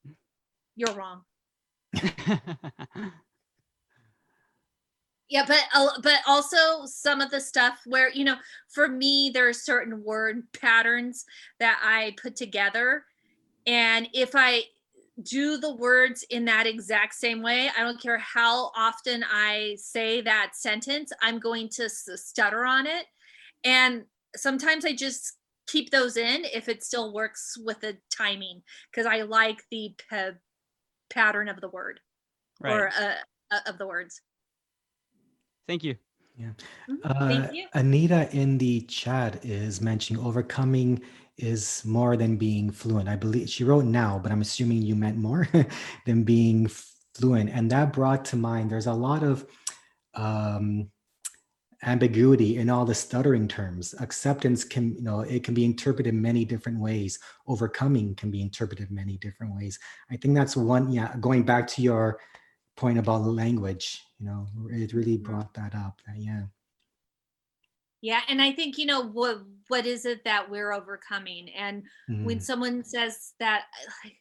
you're wrong. yeah, but uh, but also some of the stuff where you know, for me, there are certain word patterns that I put together, and if I do the words in that exact same way, I don't care how often I say that sentence, I'm going to stutter on it, and sometimes I just keep those in if it still works with the timing because I like the pe- pattern of the word right. or uh, of the words. Thank you. Yeah. Mm-hmm. Uh, Thank you. Anita in the chat is mentioning overcoming is more than being fluent. I believe she wrote now, but I'm assuming you meant more than being fluent. And that brought to mind there's a lot of um, ambiguity in all the stuttering terms. Acceptance can, you know, it can be interpreted many different ways. Overcoming can be interpreted many different ways. I think that's one, yeah, going back to your point about language, you know, it really mm-hmm. brought that up. Yeah. Yeah, and I think you know what what is it that we're overcoming? And mm. when someone says that like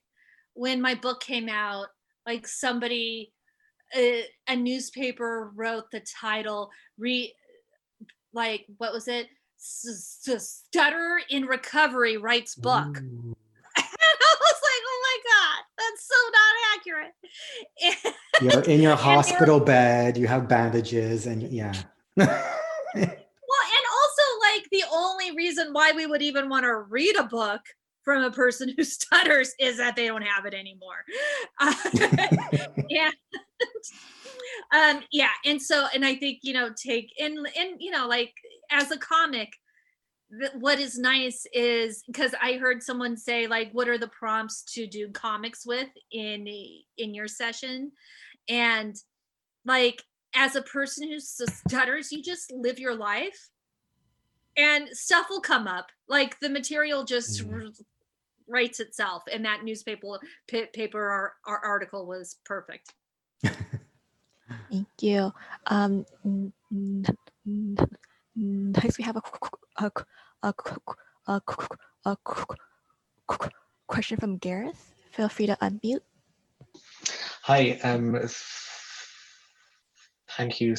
when my book came out, like somebody a, a newspaper wrote the title re like what was it? Stutter in recovery writes book. And i was like oh my god that's so not accurate. You're in your hospital bed you have bandages and yeah. Well and also like the only reason why we would even want to read a book from a person who stutters is that they don't have it anymore. And um yeah and so and i think you know take and and you know like as a comic what is nice is because i heard someone say like what are the prompts to do comics with in in your session? And like as a person who stutters you just live your life and stuff will come up. Like the material just mm. writes itself and that newspaper paper or, or article was perfect Thank you. Um, next, we have a, a, a, a, a, question from Gareth. Feel free to unmute. Hi. Um, thank you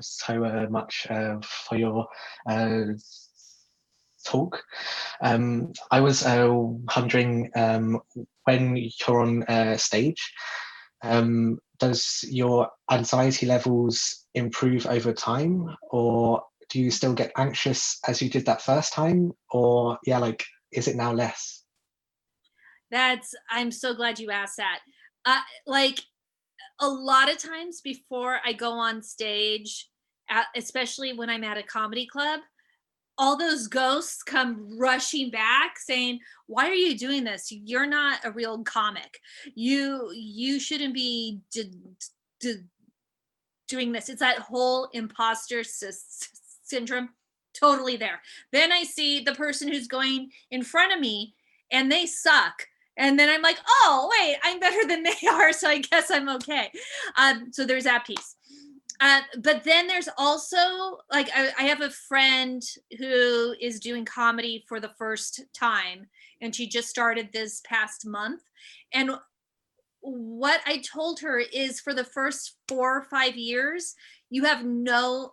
so uh, much uh, for your uh, talk. Um, I was uh, wondering um, when you're on uh, stage, um, does your anxiety levels improve over time or do you still get anxious as you did that first time or yeah like is it now less that's i'm so glad you asked that uh, like a lot of times before i go on stage especially when i'm at a comedy club all those ghosts come rushing back saying why are you doing this? You're not a real comic. You you shouldn't be d- d- doing this. It's that whole imposter s- syndrome totally there. Then i see the person who's going in front of me and they suck. And then i'm like oh wait i'm better than they are so i guess i'm okay. Um, so there's that piece uh, but then there's also like I, I, have a friend who is doing comedy for the first time and she just started this past month and what i told her is for the first four or five years you have no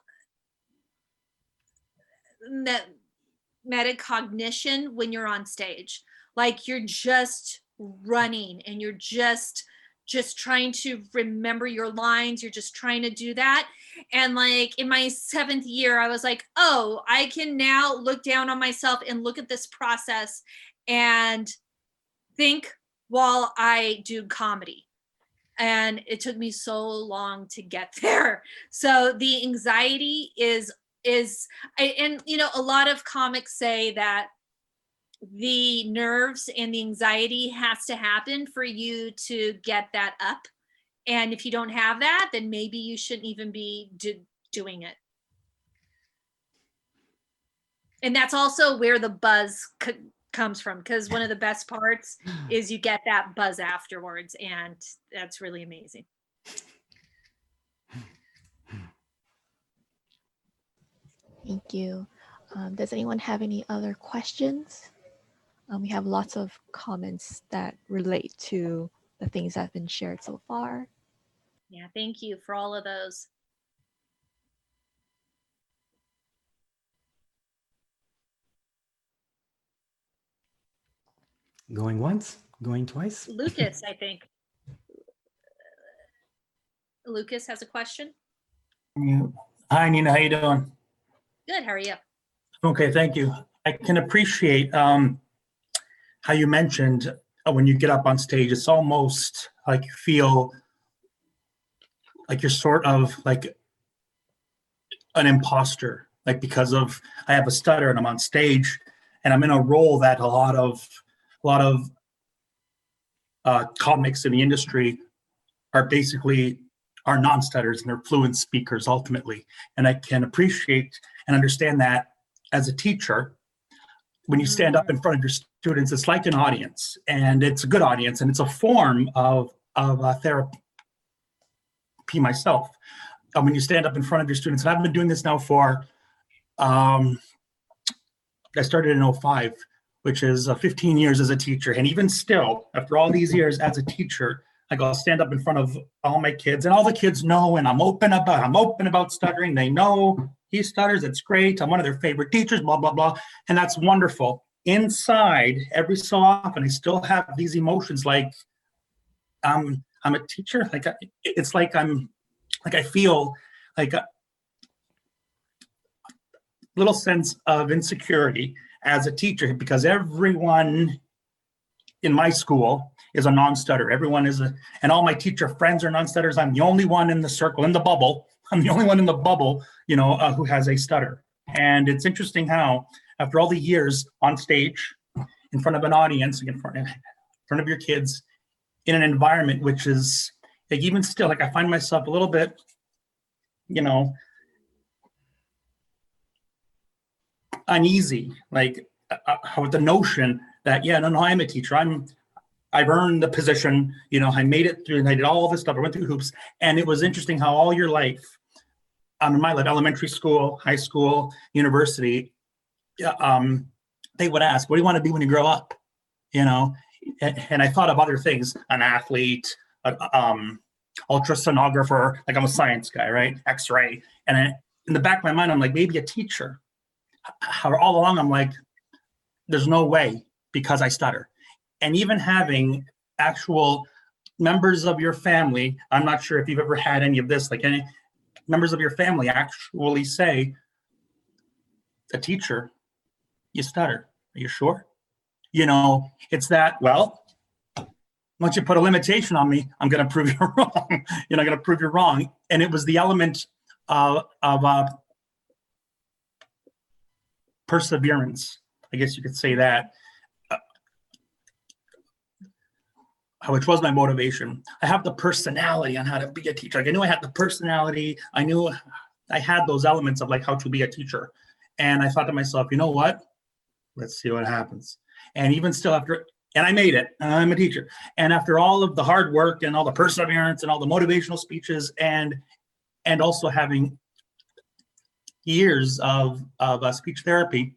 met- metacognition when you're on stage. Like you're just running and you're just just trying to remember your lines. You're just trying to do that. And like in my seventh year, I was like, oh, I can now look down on myself and look at this process and think while I do comedy. And it took me so long to get there. So the anxiety is is and you know a lot of comics say that the nerves and the anxiety has to happen for you to get that up. And if you don't have that, then maybe you shouldn't even be do, doing it. And that's also where the buzz c- comes from because one of the best parts is you get that buzz afterwards, and that's really amazing. Thank you. Um, does anyone have any other questions? Um, we have lots of comments that relate to the things that have been shared so far. Yeah, thank you for all of those. Going once, going twice. Lucas, I think. Lucas has a question. Hi, Nina. How you doing? Good. How are you? Okay, thank you. I can appreciate um, how you mentioned uh, when you get up on stage, it's almost like you feel like you're sort of like an imposter, like because of I have a stutter and I'm on stage and I'm in a role that a lot of a lot of uh, comics in the industry are basically are non-stutters and they're fluent speakers ultimately. And I can appreciate and understand that as a teacher, when you stand up in front of your students, it's like an audience and it's a good audience and it's a form of, of uh, therapy myself. Uh, when you stand up in front of your students, and I've been doing this now for, um, I started in 05, which is uh, 15 years as a teacher. And even still, after all these years as a teacher, I go stand up in front of all my kids, and all the kids know, and I'm open about I'm open about stuttering. They know he stutters. It's great. I'm one of their favorite teachers. Blah blah blah, and that's wonderful. Inside, every so often, I still have these emotions like, um, I'm a teacher. Like it's like I'm, like I feel like a little sense of insecurity as a teacher because everyone in my school is a non-stutter. Everyone is a, and all my teacher friends are non-stutters. I'm the only one in the circle, in the bubble. I'm the only one in the bubble, you know, uh, who has a stutter. And it's interesting how, after all the years on stage, in front of an audience, in front of, in front of your kids, in an environment which is like even still, like I find myself a little bit, you know, uneasy, like uh, uh with the notion that yeah, no, no, I'm a teacher. I'm I've earned the position, you know, I made it through and I did all this stuff. I went through hoops. And it was interesting how all your life, um, in my life, elementary school, high school, university, um, they would ask, what do you want to be when you grow up? You know, and, I thought of other things, an athlete, a, um, ultrasonographer, like I'm a science guy, right? X-ray. And I, in the back of my mind, I'm like, maybe a teacher. How all along, I'm like, there's no way because I stutter and even having actual members of your family i'm not sure if you've ever had any of this like any members of your family actually say a teacher you stutter. Are you sure? You know it's that well once you put a limitation on me i'm going to prove you're wrong. You're not going to prove you're wrong. And it was the element of, of uh, perseverance i guess you could say that which was my motivation. I have the personality on how to be a teacher. Like I knew I had the personality. I knew I had those elements of like how to be a teacher. And I thought to myself, you know what? Let's see what happens. And even still after and I made it. I'm a teacher. And after all of the hard work and all the perseverance and all the motivational speeches and and also having years of of uh, speech therapy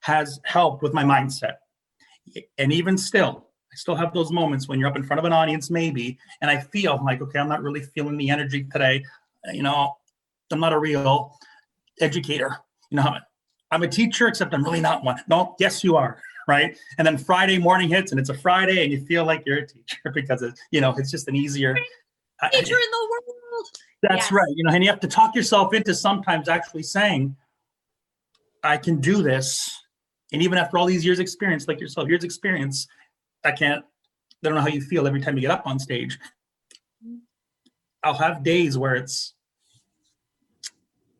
has helped with my mindset. And even still, I still have those moments when you're up in front of an audience, maybe, and I feel like, okay, I'm not really feeling the energy today. You know, I'm not a real educator. You know, I'm a teacher, except I'm really not one. No, yes, you are. Right. And then Friday morning hits and it's a Friday and you feel like you're a teacher because it's, you know, it's just an easier teacher in the world. That's yes. right. You know, and you have to talk yourself into sometimes actually saying, I can do this. And even after all these years experience, like yourself, years experience, I can't, I don't know how you feel every time you get up on stage. I'll have days where it's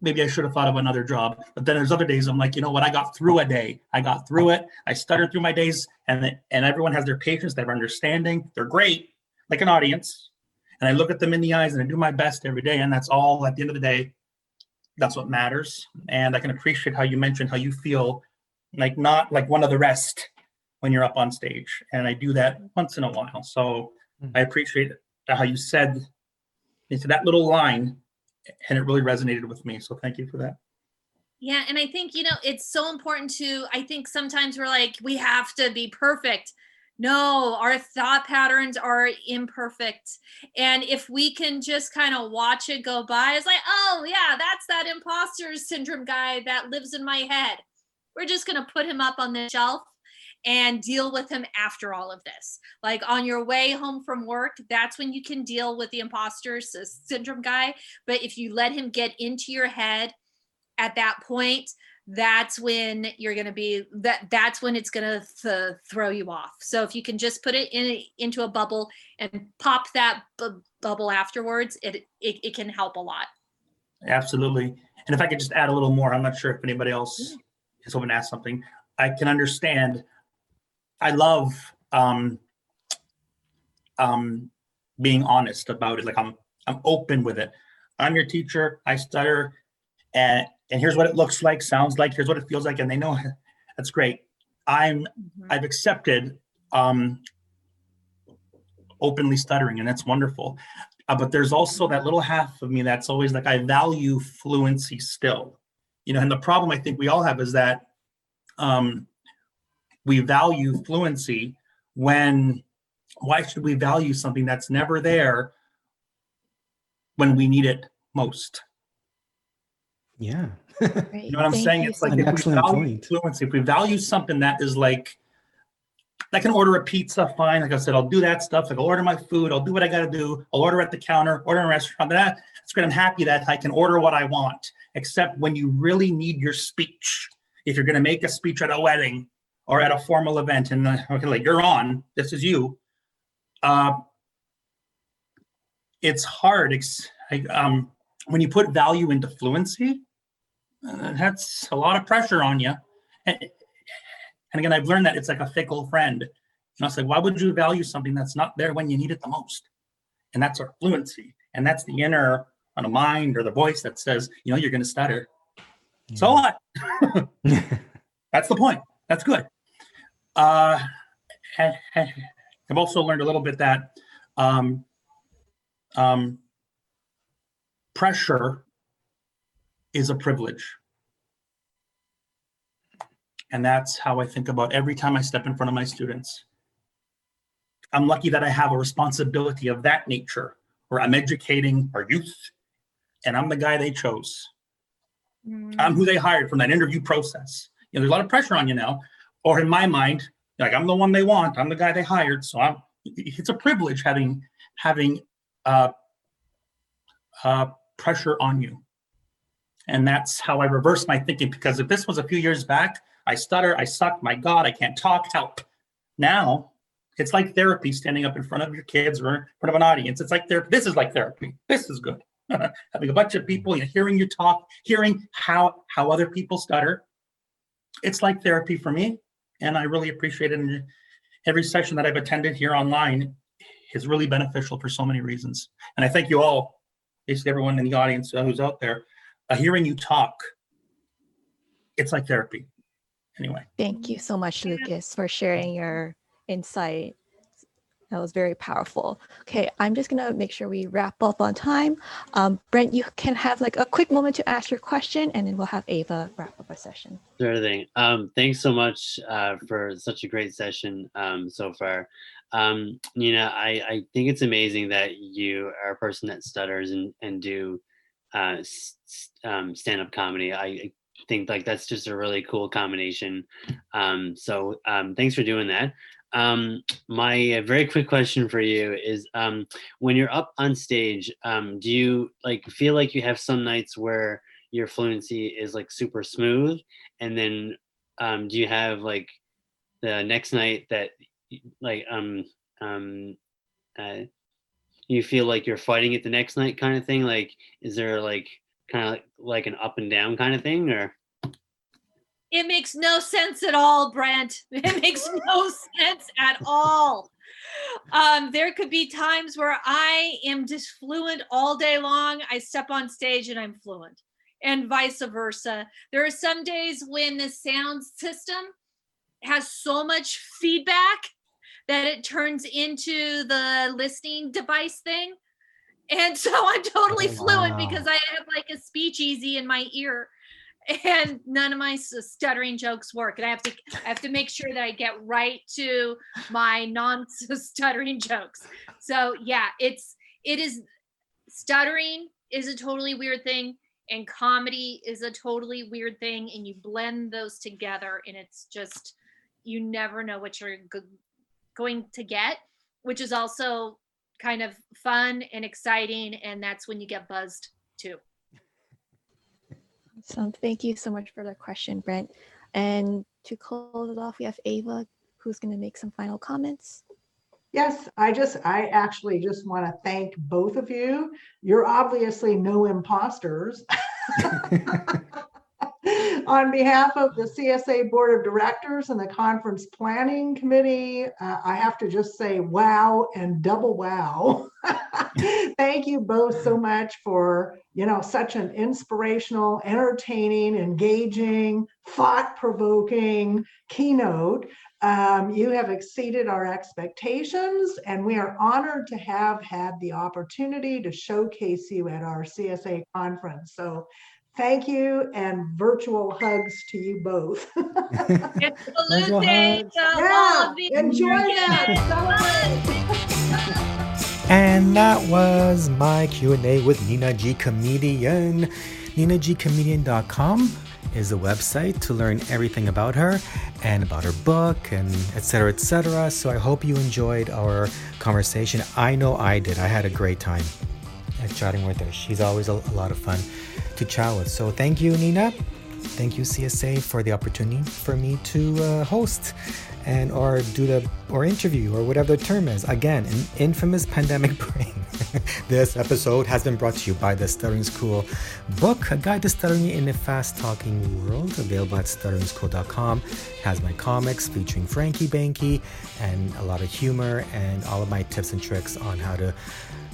maybe I should have thought of another job. But then there's other days I'm like, you know what? I got through a day. I got through it. I stuttered through my days, and and everyone has their patience, their understanding. They're great, like an audience. And I look at them in the eyes and I do my best every day. And that's all at the end of the day. That's what matters. And I can appreciate how you mentioned how you feel like not like one of the rest when you're up on stage. And I do that once in a while. So mm-hmm. I appreciate how you said into that little line and it really resonated with me. So thank you for that. Yeah, and I think you know it's so important to I think sometimes we're like we have to be perfect. No, our thought patterns are imperfect. And if we can just kind of watch it go by, it's like, oh, yeah, that's that imposter syndrome guy that lives in my head. We're just going to put him up on the shelf and deal with him after all of this. Like on your way home from work, that's when you can deal with the imposter syndrome guy. But if you let him get into your head at that point, that's when you're going to be that that's when it's going to th- throw you off. So if you can just put it in into a bubble and pop that bu- bubble afterwards it, it it can help a lot. Absolutely. And if i could just add a little more i'm not sure if anybody else is hoping to ask something. I can understand I love um, um, being honest about it. Like I'm, I'm open with it. I'm your teacher. I stutter, and and here's what it looks like, sounds like. Here's what it feels like, and they know that's great. I'm Mhm. I've accepted um, openly stuttering, and that's wonderful. Uh, but there's also that little half of me that's always like I value fluency still, you know. And the problem I think we all have is that um, we value fluency when why should we value something that's never there when we need it most? Yeah. You know what I'm Thank saying? It's like An if we value point. fluency, if we value something that is like, I can order a pizza, fine. Like I said, I'll do that stuff. Like I'll order my food. I'll do what I got to do. I'll order at the counter, order in a restaurant. That, that's great. I'm happy that I can order what I want. Except when you really need your speech, if you're going to make a speech at a wedding or at a formal event, and uh, okay, like you're on, this is you. Uh, it's hard. It's, um, when you put value into fluency, uh, that's a lot of pressure on you. And, and again, I've learned that it's like a fickle friend. and i it's like, why would you value something that's not there when you need it the most? And that's our fluency. And that's the inner on a mind or the voice that says, you know, you're going to stutter. So what? That's the point. That's good. Uh, I've also learned a little bit that um, um, pressure is a privilege. And that's how I think about every time I step in front of my students. I'm lucky that I have a responsibility of that nature where I'm educating our youth and I'm the guy they chose. Mm. I'm who they hired from that interview process. You know, there's a lot of pressure on you now, or in my mind, like I'm the one they want. I'm the guy they hired. So I'm. It's a privilege having having uh, uh, pressure on you, and that's how I reverse my thinking. Because if this was a few years back, I stutter, I suck. My God, I can't talk. Help! Now it's like therapy, standing up in front of your kids or in front of an audience. It's like therapy. This is like therapy. This is good. Having a bunch of people, you know, hearing you talk, hearing how how other people stutter. It's like therapy for me, and I really appreciate it. And every session that I've attended here online is really beneficial for so many reasons. And I thank you all, basically everyone in the audience uh, who's out there, uh, hearing you talk. It's like therapy. Anyway. Thank you so much, Lucas, for sharing your insight. That was very powerful. Okay, I'm just gonna make sure we wrap up on time. Um, Brent, you can have like a quick moment to ask your question, and then we'll have Ava wrap up our session. Sure thing. Um, thanks so much uh, for such a great session um, so far. Um, Nina, I, I think it's amazing that you are a person that stutters and, and do uh, um, stand-up comedy. I I think like that's just a really cool combination. Um, so um, thanks for doing that. Um, my uh, very quick question for you is um, when you're up on stage, um, do you like feel like you have some nights where your fluency is like super smooth? And then um do you have like the next night that like um um uh you feel like you're fighting it the next night kind of thing? Like is there like kind of like, like an up and down kind of thing or It makes no sense at all, Brent. It makes no sense at all. Um, there could be times where I am just fluent all day long. I step on stage and I'm fluent, and vice versa. There are some days when the sound system has so much feedback that it turns into the listening device thing. And so I'm totally Oh, fluent wow. because I have like a SpeechEasy in my ear and none of my stuttering jokes work and i have to i have to make sure that i get right to my non stuttering jokes. So yeah it's it is stuttering is a totally weird thing and comedy is a totally weird thing and you blend those together and it's just you never know what you're go- going to get which is also kind of fun and exciting and that's when you get buzzed too So thank you so much for the question, Brent. And to close it off, we have Ava, who's going to make some final comments. Yes, I just, I actually just want to thank both of you. You're obviously no imposters. On behalf of the CSA Board of Directors and the Conference Planning Committee, uh, I have to just say wow and double wow. Thank you both so much for, you know, such an inspirational, entertaining, engaging, thought-provoking keynote. Um, you have exceeded our expectations, and we are honored to have had the opportunity to showcase you at our CSA conference. So Thank you and virtual hugs to you both. It's Salute Day to Yeah, of you. enjoy that. Celebrate. And that was my Q&A with Nina G Comedian. NinaGComedian.com is a website to learn everything about her and about her book and etc etc. So I hope you enjoyed our conversation. I know I did. I had a great time at chatting with her. She's always a, a lot of fun to chat with. So thank you, Nina. Thank you, CSA, for the opportunity for me to uh, host and or do the or interview or whatever the term is. Again, an infamous pandemic brain. this episode has been brought to you by the Stuttering is Cool book, A Guide to Stuttering in a Fast Talking World, available at stutteringiscool.com. Has my comics featuring Frankie Banky and a lot of humor and all of my tips and tricks on how to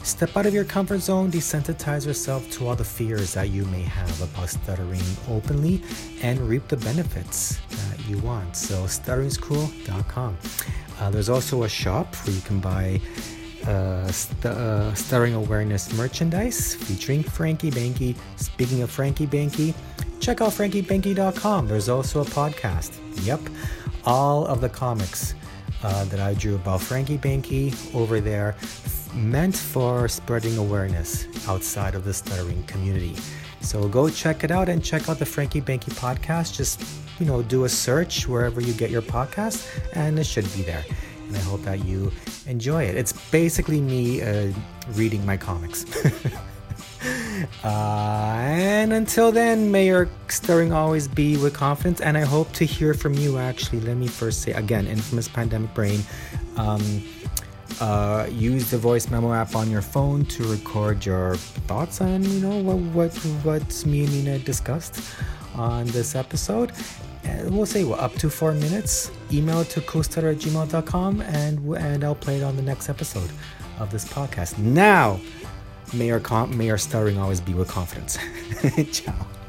Step out of your comfort zone, desensitize yourself to all the fears that you may have about stuttering openly, and reap the benefits that you want. So, stutteringiscool.com. Uh, there's also a shop where you can buy uh, st- uh, stuttering awareness merchandise featuring Frankie Banky. Speaking of Frankie Banky, check out frankiebanky.com. There's also a podcast. Yep, all of the comics uh, that I drew about Frankie Banky over there meant for spreading awareness outside of the stuttering community. So go check it out and check out the Frankie Banky podcast. Just, you know, do a search wherever you get your podcast and it should be there. And I hope that you enjoy it. It's basically me uh, reading my comics. Uh, and until then, may your stirring always be with confidence. And I hope to hear from you. Actually, let me first say again, infamous pandemic brain. Um, uh, use the voice memo app on your phone to record your thoughts on you know what what what me and Nina discussed on this episode. And we'll say well, up to four minutes. Email to coastutter at gmail.com and and I'll play it on the next episode of this podcast. Now, may our com- may our always be with confidence. Ciao.